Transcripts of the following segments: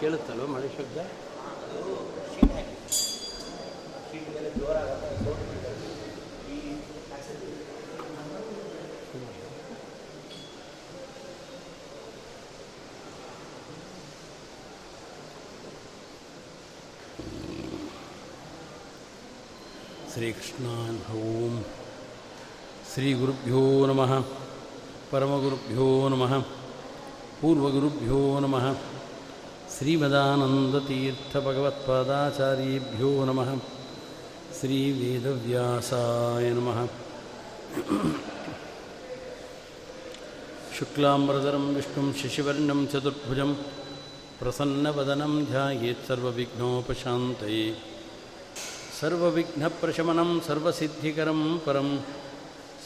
ಕೇಳುತ್ತಲ್ವ ಮಳೆ ಶಬ್ದ? ಶ್ರೀಕೃಷ್ಣಾನ್ ಓಂ ಶ್ರೀ ಗುರುಭ್ಯೋ ನಮಃ ಪರಮಗುರುಭ್ಯೋ ನಮಃ ಪೂರ್ವಗುರುಭ್ಯೋ ನಮಃ ಶ್ರೀಮದಾನಂದತೀರ್ಥಭಗವತ್ಪಾದಾಚಾರ್ಯೇಭ್ಯೋ ನಮಃ ಶ್ರೀವೇದವ್ಯಾಸಾಯ ನಮಃ ಶುಕ್ಲಾಂಬರಧರಂ ವಿಷ್ಣುಂ ಶಶಿವರ್ಣಂ ಚತುರ್ಭುಜಂ ಪ್ರಸನ್ನವದನಂ ಧ್ಯಾಯೇತ್ सर्वविघ्नप्रशमनं ಸರ್ವವಿಘ್ನಪ್ರಶಮನಂ ಸರ್ವಸಿದ್ಧಿಕರಂ ಪರಂ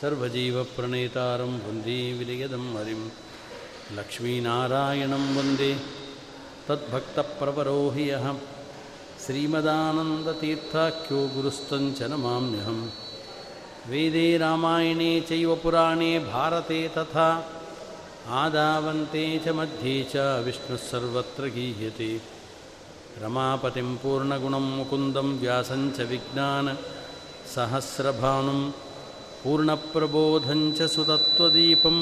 ಸರ್ವಜೀವಪ್ರಣೇತಾರಂ ವಂದೇ ವಿಲಯದಂ ಹರಿಂ ಲಕ್ಷ್ಮೀನಾರಾಯಣಂ ಹಿ ಯಃ ಶ್ರೀಮದಾನಂದತೀರ್ಥಾಖ್ಯೋ ಗುರುಸ್ತಂಚ ನಮಾಮ್ಯಹಂ ವೇದೇ ರಾಮಾಯಣೇ ಚೈವ ಪುರಾಣೇ ಭಾರತೆ ತಥಾ ಆದಾವಂತೆ ಚ ಮಧ್ಯೆ ಚ ವಿಷ್ಣುಃ ಸರ್ವತ್ರ ಗೀಯತೆ ರಮಾಪತಿಂ ಪೂರ್ಣಗುಣಂ ಮುಕುಂದಂ ವ್ಯಾಸಂಚ ವಿಜ್ಞಾನ ಸಹಸ್ರಭಾನುಂ ಪೂರ್ಣಪ್ರಬೋಧಂಚ ಸುತತ್ವದೀಪಂ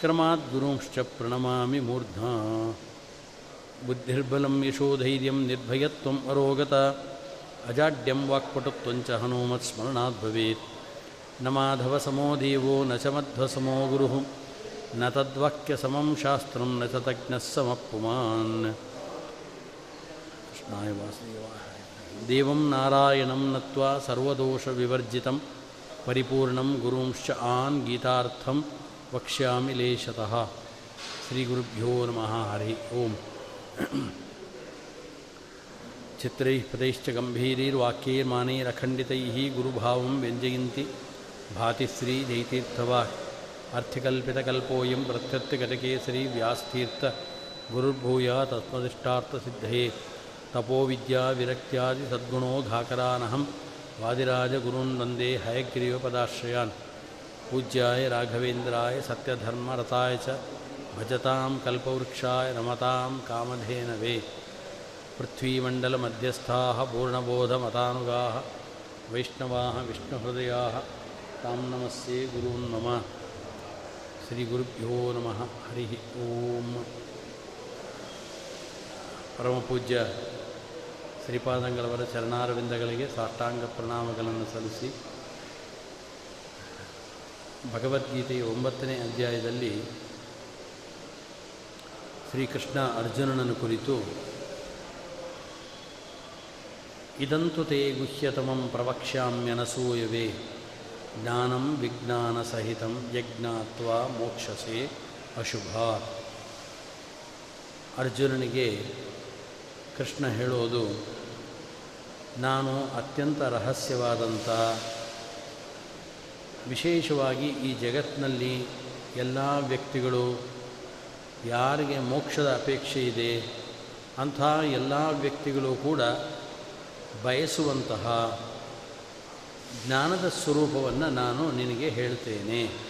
ಕ್ರಮಾದ್ಗುರುಂಶ್ಚ ಪ್ರಣಮಾಮಿ ಮೂರ್ಧ್ನಾ ಬುದ್ಧಿರ್ಬಲಂ ಯಶೋಧೈರ್ಯಂ ನಿರ್ಭಯತ್ವಂ ಅರೋಗತ ಅಜಾಡ್ಯಂ ವಾಕ್ಪಟುತ್ವಂಚ ಹನುಮತ್ ಸ್ಮರಣಾತ್ ಭವೇತ್. ನ ಮಾಧವಸಮೋ ದೇವೋ, ನ ಚ ಮಧ್ವಸಮೋ ಗುರುಃ, ನ ತದ್ವಾಕ್ಯ ಸಮಂ ಶಾಸ್ತ್ರಂ, ನ ತಜ್ಞಃ ಸಮಪ್ಪುಮಾನ್. ಕೃಷ್ಣಾಯ ದೇವಂ ನಾರಾಯಣಂ ನತ್ವಾ ಸರ್ವದೋಷ ವಿವರ್ಜಿತಂ, ಪರಿಪೂರ್ಣಂ ಗುರುಂಶ್ಚ ಆನ್ ಗೀತಾರ್ಥಂ ವಕ್ಷ್ಯಾಮಿ ಲೇಶತಃ. ಶ್ರೀಗುರುಭ್ಯೋ ನಮಃ. ಹರಿ ಓಂ. ಚಿತ್ರೈಃ ಪದೈಶ್ಚ ಗಂಭೀರೈರ್ವಾಕ್ಯೈರ್ಮಾನೈರಖಂಡಿತೈः ಗುರುಭಾವಂ ವ್ಯಂಜಯಂತಿ ಭಾತಿಶ್ರೀ ಜೈತೀರ್ಥವಾಕ್ ಅರ್ಥಕಲ್ಪಿತಕಲ್ಪೋಯಂ ಪ್ರತ್ಯರ್ಥಗತಕೇಸರಿ ವ್ಯಾಸ್ತೀರ್ಥ ಗುರುರ್ಭೂಯ ತಸ್ಮದಿಷ್ಟಾರ್ಥಸಿದ್ಧಯೇ ತಪೋವಿದ್ಯಾ ವಿರಕ್ತ್ಯಾದಿ ಸದ್ಗುಣೋಘಾಕರಾನಹಂ ವಾದಿರಾಜಗುರುನ್ ವಂದೇ ಹಯಗ್ರೀವಪದಾಶ್ರಯಾನ್ ಪೂಜ್ಯಾಯ ರಾಘವೇಂದ್ರಾಯ ಸತ್ಯಧರ್ಮರತಾಯ ಚ ಭಜತಾಂ ಕಲ್ಪವೃಕ್ಷಾಯ ರಮತಾಂ ಕಾಮಧೇನವೇ. ಪೃಥ್ವೀಮಂಡಲಮಧ್ಯಸ್ಥಾ ಪೂರ್ಣಬೋಧಮತಾನುಗಾ ವೈಷ್ಣವಾ ವಿಷ್ಣುಹೃದಯಾ ತಾಂ ನಮಸ್ಸೇ ಗುರೂನ್ ಮಮ ಶ್ರೀಗುರುಭ್ಯೋ ನಮಃ. ಹರಿ ಓಂ. ಪರಮಪೂಜ್ಯ ಶ್ರೀಪಾದಂಗಳವರ ಚರಣಾರವಿಂದಗಳಿಗೆ ಸಾಷ್ಟಾಂಗ ಪ್ರಣಾಮಗಳನ್ನು ಸಲ್ಲಿಸಿ ಭಗವದ್ಗೀತೆಯ ಒಂಬತ್ತನೇ ಅಧ್ಯಾಯದಲ್ಲಿ ಶ್ರೀಕೃಷ್ಣ ಅರ್ಜುನನನ್ನು ಕುರಿತು, ಇದಂತು ತೇ ಗುಹ್ಯತಮಂ ಪ್ರವಕ್ಷ್ಯಾಮ್ಯನಸೂಯವೇ, ಜ್ಞಾನಂ ವಿಜ್ಞಾನಸಹಿತಂ ಯಜ್ಞಾತ್ವ ಮೋಕ್ಷಸೆ ಅಶುಭ ಅರ್ಜುನನಿಗೆ ಕೃಷ್ಣ ಹೇಳೋದು, ನಾನು ಅತ್ಯಂತ ರಹಸ್ಯವಾದಂಥ, ವಿಶೇಷವಾಗಿ ಈ ಜಗತ್ತಿನಲ್ಲಿ ಎಲ್ಲ ವ್ಯಕ್ತಿಗಳು ಯಾರಿಗೆ ಮೋಕ್ಷದ ಅಪೇಕ್ಷೆ ಇದೆ ಅಂಥ ಎಲ್ಲ ವ್ಯಕ್ತಿಗಳು ಕೂಡ ಬಯಸುವಂತಹ ಜ್ಞಾನದ ಸ್ವರೂಪವನ್ನು ನಾನು ನಿನಗೆ ಹೇಳ್ತೇನೆ.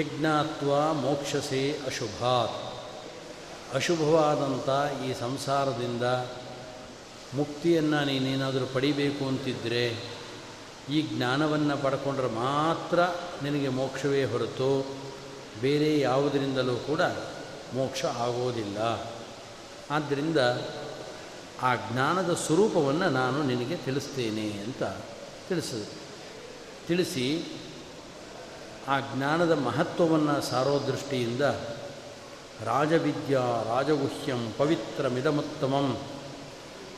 ಯಜ್ಞಾತ್ವ ಮೋಕ್ಷಸೆ ಅಶುಭಾತ್. ಅಶುಭವಾದಂಥ ಈ ಸಂಸಾರದಿಂದ ಮುಕ್ತಿಯನ್ನು ನೀನೇನಾದರೂ ಪಡಿಬೇಕು ಅಂತಿದ್ದರೆ ಈ ಜ್ಞಾನವನ್ನು ಪಡ್ಕೊಂಡ್ರೆ ಮಾತ್ರ ನಿನಗೆ ಮೋಕ್ಷವೇ ಹೊರತು. ಬೇರೆ ಯಾವುದರಿಂದಲೂ ಕೂಡ ಮೋಕ್ಷ ಆಗೋದಿಲ್ಲ. ಆದ್ದರಿಂದ ಆ ಜ್ಞಾನದ ಸ್ವರೂಪವನ್ನು ನಾನು ನಿನಗೆ ತಿಳಿಸ್ತೇನೆ ಅಂತ ತಿಳಿಸಿದೆ. ತಿಳಿಸಿ ಆ ಜ್ಞಾನದ ಮಹತ್ವವನ್ನು ಸಾರೋ ದೃಷ್ಟಿಯಿಂದ ರಾಜವಿದ್ಯಾ ರಾಜಗುಹ್ಯಂ ಪವಿತ್ರಮಿದಮುತ್ತಮಂ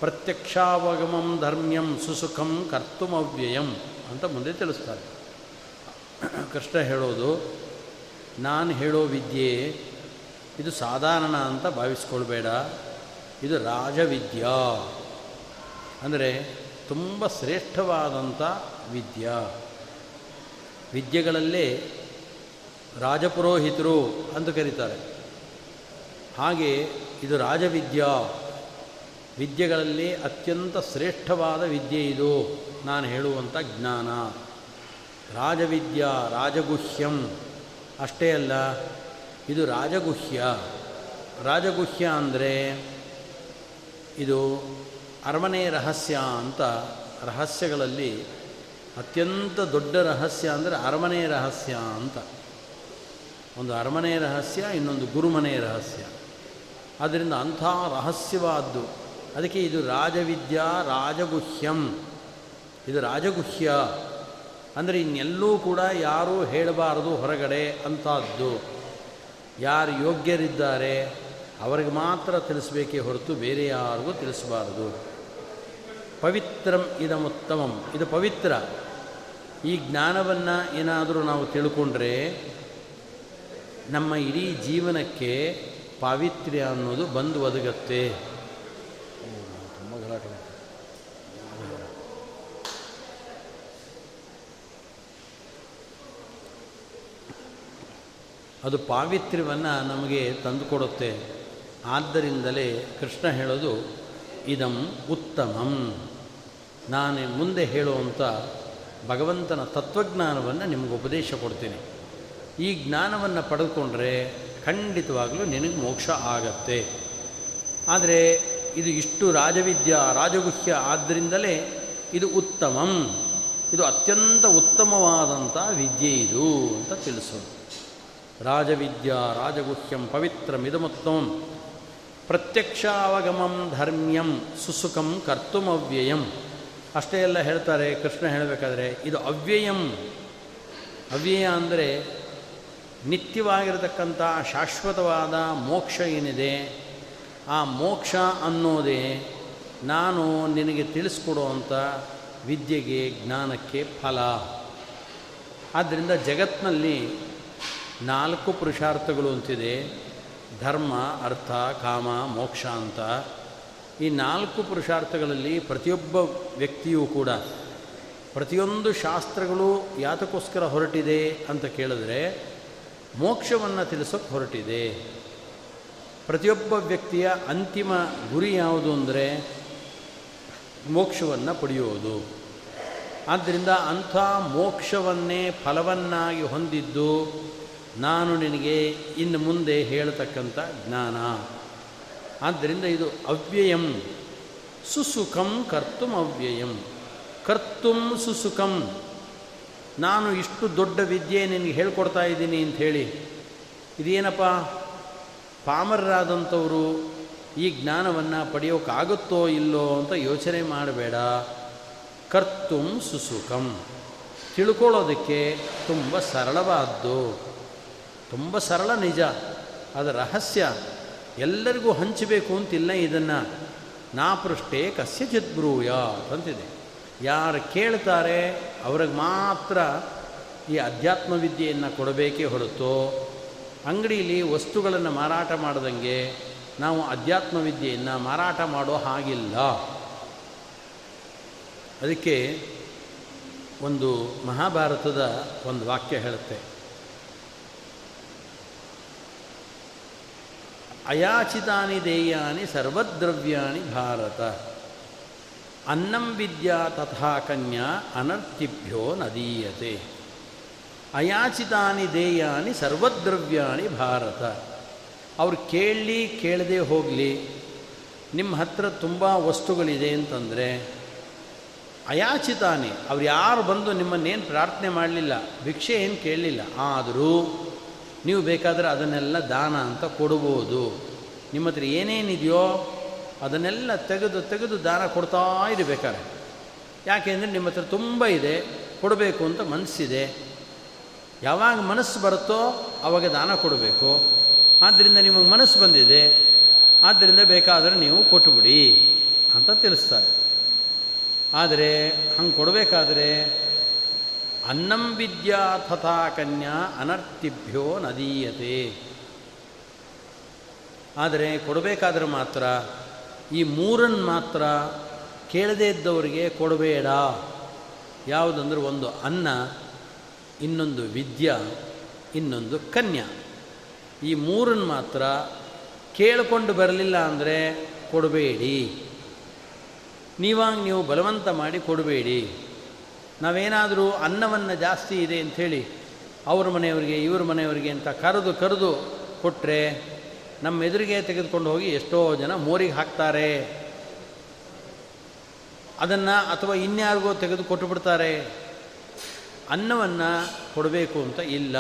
ಪ್ರತ್ಯಕ್ಷಾವಗಮಂ ಧರ್ಮ್ಯಂ ಸುಸುಖಂ ಕರ್ತುಮವ್ಯಯಂ ಅಂತ ಮುಂದೆ ತಿಳಿಸ್ತಾರೆ. ಕೃಷ್ಣ ಹೇಳೋದು ನಾನು ಹೇಳೋ ವಿದ್ಯೆ ಇದು ಸಾಧಾರಣ ಅಂತ ಭಾವಿಸ್ಕೊಳ್ಬೇಡ. ಇದು ರಾಜವಿದ್ಯಾ. ಅಂದರೆ ತುಂಬ ಶ್ರೇಷ್ಠವಾದಂಥ ವಿದ್ಯಾ. ವಿದ್ಯೆಗಳಲ್ಲೇ ರಾಜಪುರೋಹಿತರು ಅಂತ ಕರೀತಾರೆ. ಹಾಗೆ ಇದು ರಾಜವಿದ್ಯಾ. ವಿದ್ಯೆಗಳಲ್ಲಿ ಅತ್ಯಂತ ಶ್ರೇಷ್ಠವಾದ ವಿದ್ಯೆ ಇದು. ನಾನು ಹೇಳುವಂಥ ಜ್ಞಾನ. ರಾಜವಿದ್ಯಾ, ರಾಜಗುಹ್ಯಂ. ಅಷ್ಟೇ ಅಲ್ಲ, ಇದು ರಾಜಗುಹ್ಯ. ರಾಜಗುಹ್ಯ ಅಂದರೆ ಇದು ಅರಮನೆ ರಹಸ್ಯ ಅಂತ ರಹಸ್ಯಗಳಲ್ಲಿ ಅತ್ಯಂತ ದೊಡ್ಡ ರಹಸ್ಯ ಅಂದರೆ ಅರಮನೆ ರಹಸ್ಯ ಅಂತ. ಒಂದು ಅರಮನೆ ರಹಸ್ಯ, ಇನ್ನೊಂದು ಗುರುಮನೆ ರಹಸ್ಯ. ಆದ್ದರಿಂದ ಅಂಥ ರಹಸ್ಯವಾದ್ದು. ಅದಕ್ಕೆ ಇದು ರಾಜವಿದ್ಯಾ ರಾಜಗುಹ್ಯಂ. ಇದು ರಾಜಗುಹ್ಯ. ಅಂದರೆ ಇನ್ನೆಲ್ಲೂ ಕೂಡ ಯಾರೂ ಹೇಳಬಾರದು ಹೊರಗಡೆ ಅಂಥದ್ದು ಯಾರು ಯೋಗ್ಯರಿದ್ದಾರೆ, ಅವರಿಗೆ ಮಾತ್ರ ತಿಳಿಸ್ಬೇಕೇ ಹೊರತು ಬೇರೆ ಯಾರಿಗೂ ತಿಳಿಸಬಾರದು. ಪವಿತ್ರಂ ಇದಮುತ್ತಮಂ. ಇದು ಪವಿತ್ರ. ಈ ಜ್ಞಾನವನ್ನು ಏನಾದರೂ ನಾವು ತಿಳ್ಕೊಂಡ್ರೆ ನಮ್ಮ ಇಡೀ ಜೀವನಕ್ಕೆ ಪಾವಿತ್ರ್ಯ ಅನ್ನೋದು ಬಂದು ಒದಗತ್ತೆ. ತುಂಬ ಗಲಾಟೆ ಅದು ಪಾವಿತ್ರ್ಯವನ್ನು ನಮಗೆ ತಂದುಕೊಡುತ್ತೆ. ಆದ್ದರಿಂದಲೇ ಕೃಷ್ಣ ಹೇಳೋದು ಇದಂ ಉತ್ತಮಂ. ನಾನು ಮುಂದೆ ಹೇಳುವಂಥ ಭಗವಂತನ ತತ್ವಜ್ಞಾನವನ್ನು ನಿಮಗೆ ಉಪದೇಶ ಕೊಡ್ತೀನಿ. ಈ ಜ್ಞಾನವನ್ನು ಪಡೆದುಕೊಂಡ್ರೆ ಖಂಡಿತವಾಗಲೂ ನಿನಗೆ ಮೋಕ್ಷ ಆಗತ್ತೆ. ಆದರೆ ಇದು ಇಷ್ಟು ರಾಜವಿದ್ಯಾ, ರಾಜಗುಹ್ಯ ಆದ್ದರಿಂದಲೇ ಇದು ಉತ್ತಮಂ. ಇದು ಅತ್ಯಂತ ಉತ್ತಮವಾದಂಥ ವಿದ್ಯೆ ಇದು ಅಂತ ತಿಳಿಸೋದು. ರಾಜವಿದ್ಯಾ ರಾಜಗುಹ್ಯಂ ಪವಿತ್ರಮಿದಮುತ್ತಮಂ. ಪ್ರತ್ಯಕ್ಷಾವಗಮಂ ಧರ್ಮ್ಯಂ ಸುಸುಖಂ ಕರ್ತುಮವ್ಯಯಂ. ಅಷ್ಟೇ ಎಲ್ಲ ಹೇಳ್ತಾರೆ, ಕೃಷ್ಣ ಹೇಳಬೇಕಾದ್ರೆ, ಇದು ಅವ್ಯಯಂ. ಅವ್ಯಯ ಅಂದರೆ ನಿತ್ಯವಾಗಿರತಕ್ಕಂಥ ಶಾಶ್ವತವಾದ ಮೋಕ್ಷ ಏನಿದೆ, ಆ ಮೋಕ್ಷ ಅನ್ನೋದೇ ನಾನು ನಿನಗೆ ತಿಳಿಸ್ಕೊಡುವಂಥ ವಿದ್ಯೆಗೆ, ಜ್ಞಾನಕ್ಕೆ ಫಲ. ಆದ್ದರಿಂದ ಜಗತ್ತಿನಲ್ಲಿ ನಾಲ್ಕು ಪುರುಷಾರ್ಥಗಳು ಅಂತಿದೆ. ಧರ್ಮ, ಅರ್ಥ, ಕಾಮ, ಮೋಕ್ಷ ಅಂತ. ಈ ನಾಲ್ಕು ಪುರುಷಾರ್ಥಗಳಲ್ಲಿ ಪ್ರತಿಯೊಬ್ಬ ವ್ಯಕ್ತಿಯೂ ಕೂಡ ಪ್ರತಿಯೊಂದು ಶಾಸ್ತ್ರಗಳು ಯಾತಕ್ಕೋಸ್ಕರ ಹೊರಟಿದೆ ಅಂತ ಕೇಳಿದ್ರೆ ಮೋಕ್ಷವನ್ನು ತಿಳಿಸೋಕ್ಕೆ ಹೊರಟಿದೆ. ಪ್ರತಿಯೊಬ್ಬ ವ್ಯಕ್ತಿಯ ಅಂತಿಮ ಗುರಿ ಯಾವುದು ಅಂದರೆ ಮೋಕ್ಷವನ್ನು ಪಡೆಯುವುದು. ಆದ್ದರಿಂದ ಅಂಥ ಮೋಕ್ಷವನ್ನೇ ಫಲವನ್ನಾಗಿ ಹೊಂದಿದ್ದು ನಾನು ನಿನಗೆ ಇನ್ನು ಮುಂದೆ ಹೇಳತಕ್ಕಂಥ ಜ್ಞಾನ. ಆದ್ದರಿಂದ ಇದು ಅವ್ಯಯಂ. ಸುಸುಖಂ ಕರ್ತುಂ ಅವ್ಯಯಂ. ಕರ್ತುಂ ಸುಸುಖಂ. ನಾನು ಇಷ್ಟು ದೊಡ್ಡ ವಿದ್ಯೆ ನಿನಗೆ ಹೇಳ್ಕೊಡ್ತಾ ಇದ್ದೀನಿ ಹೇಳಿ. ಇದೇನಪ್ಪ? ಪಾಮರರಾದಂಥವರು ಈ ಜ್ಞಾನವನ್ನು ಪಡೆಯೋಕ್ಕಾಗುತ್ತೋ ಇಲ್ಲೋ ಅಂತ ಯೋಚನೆ ಮಾಡಬೇಡ. ಕರ್ತುಂ ಸುಸುಖಂ. ತಿಳ್ಕೊಳ್ಳೋದಕ್ಕೆ ತುಂಬ ಸರಳವಾದ್ದು. ತುಂಬ ಸರಳ ನಿಜ. ಅದರ ರಹಸ್ಯ. ಎಲ್ಲರಿಗೂ ಹಂಚಬೇಕು ಅಂತಿಲ್ಲ ಇದನ್ನು. ನಾ ಪೃಷ್ಠೆ ಕಸ್ಯ ಬ್ರೂಯ ಅಂತಿದೆ ಯಾರು ಕೇಳ್ತಾರೆ ಅವ್ರಿಗೆ ಮಾತ್ರ ಈ ಅಧ್ಯಾತ್ಮ ವಿದ್ಯೆಯನ್ನು ಕೊಡಬೇಕೇ ಹೊರತು ಅಂಗಡಿಯಲ್ಲಿ ವಸ್ತುಗಳನ್ನು ಮಾರಾಟ ಮಾಡಿದಂಗೆ ನಾವು ಅಧ್ಯಾತ್ಮ ವಿದ್ಯೆಯನ್ನು ಮಾರಾಟ ಮಾಡೋ ಹಾಗಿಲ್ಲ. ಅದಕ್ಕೆ ಒಂದು ಮಹಾಭಾರತದ ಒಂದು ವಾಕ್ಯ ಹೇಳುತ್ತೆ. ಅಯಾಚಿತಾನಿ ದೇಯಾನಿ ಸರ್ವದ್ರವ್ಯಾಣಿ ಭಾರತ. ಅನ್ನಂ ವಿದ್ಯಾ ತಥಾ ಕನ್ಯಾ ಅನರ್ಥಿಭ್ಯೋ ನದೀಯತೆ. ಅಯಾಚಿತಾನಿ ದೇಯಾನಿ ಸರ್ವದ್ರವ್ಯಾಣಿ ಭಾರತ. ಅವ್ರು ಕೇಳಲಿ, ಕೇಳದೆ ಹೋಗಲಿ. ನಿಮ್ಮ ಹತ್ರ ತುಂಬ ವಸ್ತುಗಳಿದೆ ಅಂತಂದರೆ, ಅಯಾಚಿತಾನಿ, ಅವ್ರು ಯಾರು ಬಂದು ನಿಮ್ಮನ್ನೇನು ಪ್ರಾರ್ಥನೆ ಮಾಡಲಿಲ್ಲ, ಭಿಕ್ಷೆ ಏನು ಕೇಳಲಿಲ್ಲ, ಆದರೂ ನೀವು ಬೇಕಾದರೆ ಅದನ್ನೆಲ್ಲ ದಾನ ಅಂತ ಕೊಡ್ಬೋದು. ನಿಮ್ಮ ಹತ್ರ ಏನೇನಿದೆಯೋ ಅದನ್ನೆಲ್ಲ ತೆಗೆದು ತೆಗೆದು ದಾನ ಕೊಡ್ತಾ ಇರಬೇಕಾರೆ ಯಾಕೆಂದರೆ ನಿಮ್ಮ ಹತ್ರ ತುಂಬ ಇದೆ, ಕೊಡಬೇಕು ಅಂತ ಮನಸ್ಸಿದೆ ಯಾವಾಗ ಮನಸ್ಸು ಬರುತ್ತೋ ಆವಾಗ ದಾನ ಕೊಡಬೇಕು. ಆದ್ದರಿಂದ ನಿಮಗೆ ಮನಸ್ಸು ಬಂದಿದೆ ಆದ್ದರಿಂದ ಬೇಕಾದರೆ ನೀವು ಕೊಟ್ಟುಬಿಡಿ ಅಂತ ತಿಳಿಸ್ತಾರೆ. ಆದರೆ ಹಂಗೆ ಕೊಡಬೇಕಾದ್ರೆ ಅನ್ನಂ ವಿದ್ಯಾ ತಥಾ ಕನ್ಯಾ ಅನರ್ತಿಭ್ಯೋ ನದೀಯತೆ. ಆದರೆ ಕೊಡಬೇಕಾದ್ರೆ ಮಾತ್ರ ಈ ಮೂರನ್ನು ಮಾತ್ರ ಕೇಳದೇ ಇದ್ದವರಿಗೆ ಕೊಡಬೇಡ. ಯಾವುದಂದ್ರೆ ಒಂದು ಅನ್ನ, ಇನ್ನೊಂದು ವಿದ್ಯಾ, ಇನ್ನೊಂದು ಕನ್ಯಾ. ಈ ಮೂರನ್ನು ಮಾತ್ರ ಕೇಳಿಕೊಂಡು ಬರಲಿಲ್ಲ ಅಂದರೆ ಕೊಡಬೇಡಿ. ನೀವಾಗ ನೀವು ಬಲವಂತ ಮಾಡಿ ಕೊಡಬೇಡಿ. ನಾವೇನಾದರೂ ಅನ್ನವನ್ನು ಜಾಸ್ತಿ ಇದೆ ಅಂಥೇಳಿ ಅವ್ರ ಮನೆಯವರಿಗೆ, ಇವ್ರ ಮನೆಯವರಿಗೆ ಅಂತ ಕರೆದು ಕರೆದು ಕೊಟ್ಟರೆ ನಮ್ಮ ಎದುರಿಗೆ ತೆಗೆದುಕೊಂಡು ಹೋಗಿ ಎಷ್ಟೋ ಜನ ಮೋರಿಗೆ ಹಾಕ್ತಾರೆ. ಅದನ್ನು ಅಥವಾ ಇನ್ಯಾರಿಗೋ ತೆಗೆದು ಕೊಟ್ಟು ಬಿಡ್ತಾರೆ. ಅನ್ನವನ್ನು ಕೊಡಬೇಕು ಅಂತ ಇಲ್ಲ.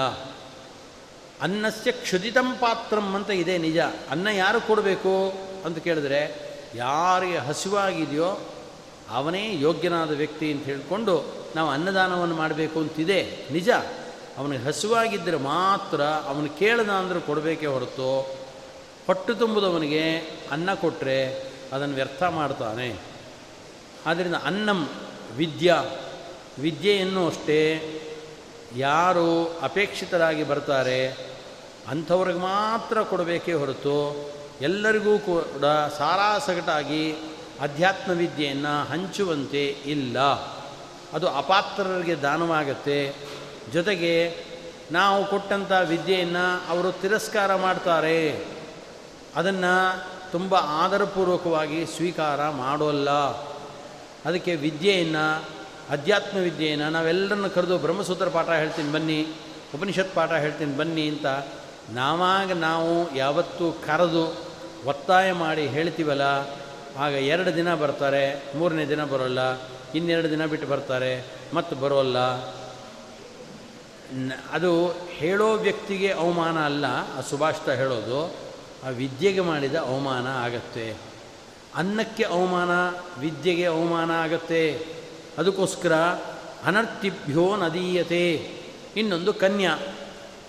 ಅನ್ನಸ್ಯ ಕ್ಷುದಿತಂ ಪಾತ್ರಂ ಅಂತ ಇದೆ ನಿಜ. ಅನ್ನ ಯಾರು ಕೊಡಬೇಕು ಅಂತ ಕೇಳಿದ್ರೆ ಯಾರಿಗೆ ಹಸಿವಾಗಿದೆಯೋ ಅವನೇ ಯೋಗ್ಯನಾದ ವ್ಯಕ್ತಿ ಅಂತ ಹೇಳಿಕೊಂಡು ನಾವು ಅನ್ನದಾನವನ್ನು ಮಾಡಬೇಕು ಅಂತಿದೆ. ನಿಜ. ಅವನಿಗೆ ಹಸಿವಾಗಿದ್ದರೆ ಮಾತ್ರ ಅವನು ಕೇಳದ ಅಂದರೆ ಕೊಡಬೇಕೇ ಹೊರತು ಹೊಟ್ಟು ತುಂಬಿದವನಿಗೆ ಅನ್ನ ಕೊಟ್ಟರೆ ಅದನ್ನು ವ್ಯರ್ಥ ಮಾಡ್ತಾನೆ. ಆದ್ದರಿಂದ ಅನ್ನಂ ವಿದ್ಯಾ. ವಿದ್ಯೆಯನ್ನು ಅಷ್ಟೇ ಯಾರು ಅಪೇಕ್ಷಿತರಾಗಿ ಬರ್ತಾರೆ ಅಂಥವ್ರಿಗೆ ಮಾತ್ರ ಕೊಡಬೇಕೇ ಹೊರತು ಎಲ್ಲರಿಗೂ ಕೂಡ ಸಾರಾಸಗಟಾಗಿ ಅಧ್ಯಾತ್ಮ ವಿದ್ಯೆಯನ್ನು ಹಂಚುವಂತೆ ಇಲ್ಲ. ಅದು ಅಪಾತ್ರರಿಗೆ ದಾನವಾಗುತ್ತೆ. ಜೊತೆಗೆ ನಾವು ಕೊಟ್ಟಂಥ ವಿದ್ಯೆಯನ್ನು ಅವರು ತಿರಸ್ಕಾರ ಮಾಡ್ತಾರೆ. ಅದನ್ನು ತುಂಬ ಆದರಪೂರ್ವಕವಾಗಿ ಸ್ವೀಕಾರ ಮಾಡೋಲ್ಲ. ಅದಕ್ಕೆ ವಿದ್ಯೆಯನ್ನು, ಅಧ್ಯಾತ್ಮ ವಿದ್ಯೆಯನ್ನು ನಾವೆಲ್ಲರನ್ನು ಕರೆದು ಬ್ರಹ್ಮಸೂತ್ರ ಪಾಠ ಹೇಳ್ತೀನಿ ಬನ್ನಿ, ಉಪನಿಷತ್ ಪಾಠ ಹೇಳ್ತೀನಿ ಬನ್ನಿ ಅಂತ ನಾವಾಗ ನಾವು ಯಾವತ್ತೂ ಕರೆದು ಒತ್ತಾಯ ಮಾಡಿ ಹೇಳ್ತೀವಲ್ಲ, ಆಗ ಎರಡು ದಿನ ಬರ್ತಾರೆ, ಮೂರನೇ ದಿನ ಬರೋಲ್ಲ. ಇನ್ನೆರಡು ದಿನ ಬಿಟ್ಟು ಬರ್ತಾರೆ ಮತ್ತು ಬರೋಲ್ಲ. ಅದು ಹೇಳೋ ವ್ಯಕ್ತಿಗೆ ಅವಮಾನ ಅಲ್ಲ, ಆ ಸುಭಾಷಿತ ಹೇಳೋದು, ಆ ವಿದ್ಯೆಗೆ ಮಾಡಿದ ಅವಮಾನ ಆಗತ್ತೆ. ಅನ್ನಕ್ಕೆ ಅವಮಾನ, ವಿದ್ಯೆಗೆ ಅವಮಾನ ಆಗತ್ತೆ. ಅದಕ್ಕೋಸ್ಕರ ಅನರ್ಥಿಭ್ಯೋ ನದೀಯತೆ. ಇನ್ನೊಂದು ಕನ್ಯಾ.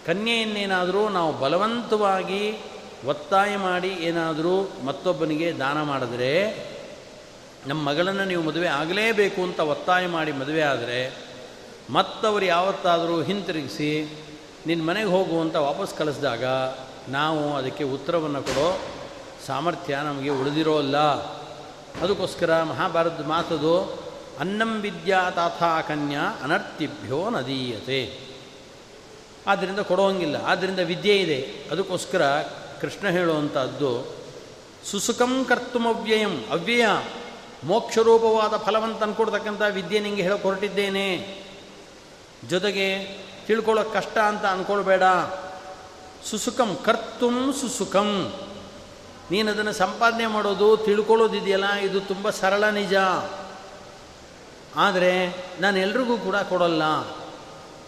ಕನ್ಯೆಯನ್ನೇನಾದರೂ ನಾವು ಬಲವಂತವಾಗಿ ಒತ್ತಾಯ ಮಾಡಿ ಏನಾದರೂ ಮತ್ತೊಬ್ಬನಿಗೆ ದಾನ ಮಾಡಿದ್ರೆ ನಮ್ಮ ಮಗಳನ್ನು ನೀವು ಮದುವೆ ಆಗಲೇಬೇಕು ಅಂತ ಒತ್ತಾಯ ಮಾಡಿ ಮದುವೆ ಆದರೆ ಮತ್ತವರು ಯಾವತ್ತಾದರೂ ಹಿಂತಿರುಗಿಸಿ ನಿನ್ನ ಮನೆಗೆ ಹೋಗುವಂತ ವಾಪಸ್ ಕಳಿಸಿದಾಗ ನಾವು ಅದಕ್ಕೆ ಉತ್ತರವನ್ನು ಕೊಡೋ ಸಾಮರ್ಥ್ಯ ನಮಗೆ ಉಳಿದಿರೋಲ್ಲ ಅದಕ್ಕೋಸ್ಕರ ಮಹಾಭಾರತದ ಮಾತದು, ಅನ್ನಂ ವಿದ್ಯಾ ತಾಥಾ ಕನ್ಯಾ ಅನರ್ಥಿಭ್ಯೋ ನದೀಯತೆ. ಆದ್ದರಿಂದ ಕೊಡೋಂಗಿಲ್ಲ ಆದ್ದರಿಂದ ವಿದ್ಯೆ ಇದೆ. ಅದಕ್ಕೋಸ್ಕರ ಕೃಷ್ಣ ಹೇಳುವಂಥದ್ದು ಸುಸುಖಂ ಕರ್ತುಮವ್ಯಯಂ ಅವ್ಯಯ. ಮೋಕ್ಷರೂಪವಾದ ಫಲವನ್ನು ತಂದುಕೊಡ್ತಕ್ಕಂಥ ವಿದ್ಯೆ ನಿಮಗೆ ಹೇಳಕ್ಕೆ ಹೊರಟಿದ್ದೇನೆ ಜೊತೆಗೆ ತಿಳ್ಕೊಳ್ಳೋಕೆ ಕಷ್ಟ ಅಂತ ಅಂದ್ಕೊಳ್ಬೇಡ ಸುಸುಖಂ ಕರ್ತುಂ ಸುಸುಖಂ ನೀನು ಅದನ್ನು ಸಂಪಾದನೆ ಮಾಡೋದು ತಿಳ್ಕೊಳ್ಳೋದಿದೆಯಲ್ಲ ಇದು ತುಂಬ ಸರಳ ನಿಜ. ಆದರೆ ನಾನು ಎಲ್ರಿಗೂ ಕೂಡ ಕೊಡಲ್ಲ.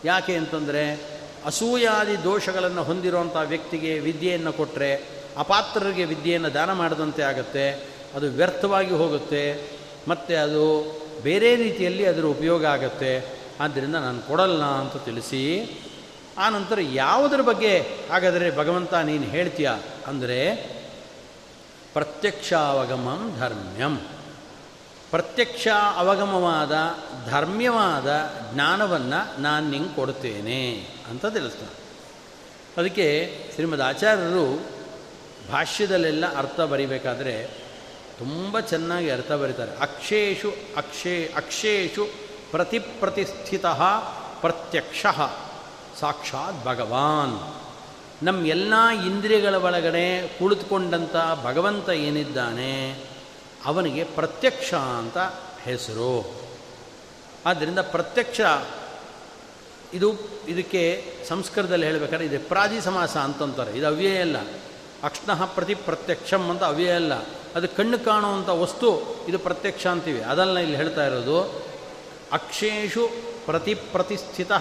ಯಾಕೆ ಅಂತಂದರೆ ಅಸೂಯಾದಿ ದೋಷಗಳನ್ನು ಹೊಂದಿರುವಂಥ ವ್ಯಕ್ತಿಗೆ ವಿದ್ಯೆಯನ್ನು ಕೊಟ್ಟರೆ ಅಪಾತ್ರರಿಗೆ ವಿದ್ಯೆಯನ್ನು ದಾನ ಮಾಡಿದಂತೆ ಆಗುತ್ತೆ. ಅದು ವ್ಯರ್ಥವಾಗಿ ಹೋಗುತ್ತೆ, ಮತ್ತು ಅದು ಬೇರೆ ರೀತಿಯಲ್ಲಿ ಅದರ ಉಪಯೋಗ ಆಗುತ್ತೆ. ಆದ್ದರಿಂದ ನಾನು ಕೊಡಲ್ಲ ಅಂತ ತಿಳಿಸಿ ಆನಂತರ ಯಾವುದರ ಬಗ್ಗೆ ಹಾಗಾದರೆ ಭಗವಂತ ನೀನು ಹೇಳ್ತೀಯ ಅಂದರೆ ಪ್ರತ್ಯಕ್ಷಾವಗಮಂ ಧರ್ಮ್ಯಂ. ಪ್ರತ್ಯಕ್ಷ ಅವಗಮವಾದ, ಧರ್ಮ್ಯವಾದ ಜ್ಞಾನವನ್ನು ನಾನು ನಿಂಗೆ ಕೊಡ್ತೇನೆ ಅಂತ ತಿಳಿಸ್ತಾನೆ. ಅದಕ್ಕೆ ಶ್ರೀಮದ್ ಆಚಾರ್ಯರು ಭಾಷ್ಯದಲ್ಲೆಲ್ಲ ಅರ್ಥ ಬರಿಬೇಕಾದ್ರೆ ತುಂಬ ಚೆನ್ನಾಗಿ ಅರ್ಥ ಬರೀತಾರೆ. ಅಕ್ಷೇಷು ಅಕ್ಷೇ ಅಕ್ಷೇಷು ಪ್ರತಿಪ್ರತಿಷ್ಠಿತ ಪ್ರತ್ಯಕ್ಷ. ಸಾಕ್ಷಾತ್ ಭಗವಾನ್. ನಮ್ಮ ಎಲ್ಲ ಇಂದ್ರಿಯಗಳ ಒಳಗಡೆ ಕುಳಿತುಕೊಂಡಂಥ ಭಗವಂತ ಏನಿದ್ದಾನೆ? ಅವನಿಗೆ ಪ್ರತ್ಯಕ್ಷ ಅಂತ ಹೆಸರು. ಆದ್ದರಿಂದ ಪ್ರತ್ಯಕ್ಷ, ಇದು, ಇದಕ್ಕೆ ಸಂಸ್ಕೃತದಲ್ಲಿ ಹೇಳಬೇಕಾದ್ರೆ ಇದು ಪ್ರಾದಿ ಸಮಾಸ ಅಂತಂತಾರೆ. ಇದು ಅವ್ಯಯ ಅಲ್ಲ. ಅಕ್ಷ್ಣಃ ಪ್ರತಿ ಪ್ರತ್ಯಕ್ಷಂ ಅಂತ ಅವ್ಯಯ ಅಲ್ಲ. ಅದು ಕಣ್ಣು ಕಾಣುವಂಥ ವಸ್ತು, ಇದು ಪ್ರತ್ಯಕ್ಷ ಅಂತೀವಿ. ಅದಲ್ಲ ಇಲ್ಲಿ ಹೇಳ್ತಾ ಇರೋದು ಅಕ್ಷೇಶು ಪ್ರತಿ ಪ್ರತಿಷ್ಠಿತ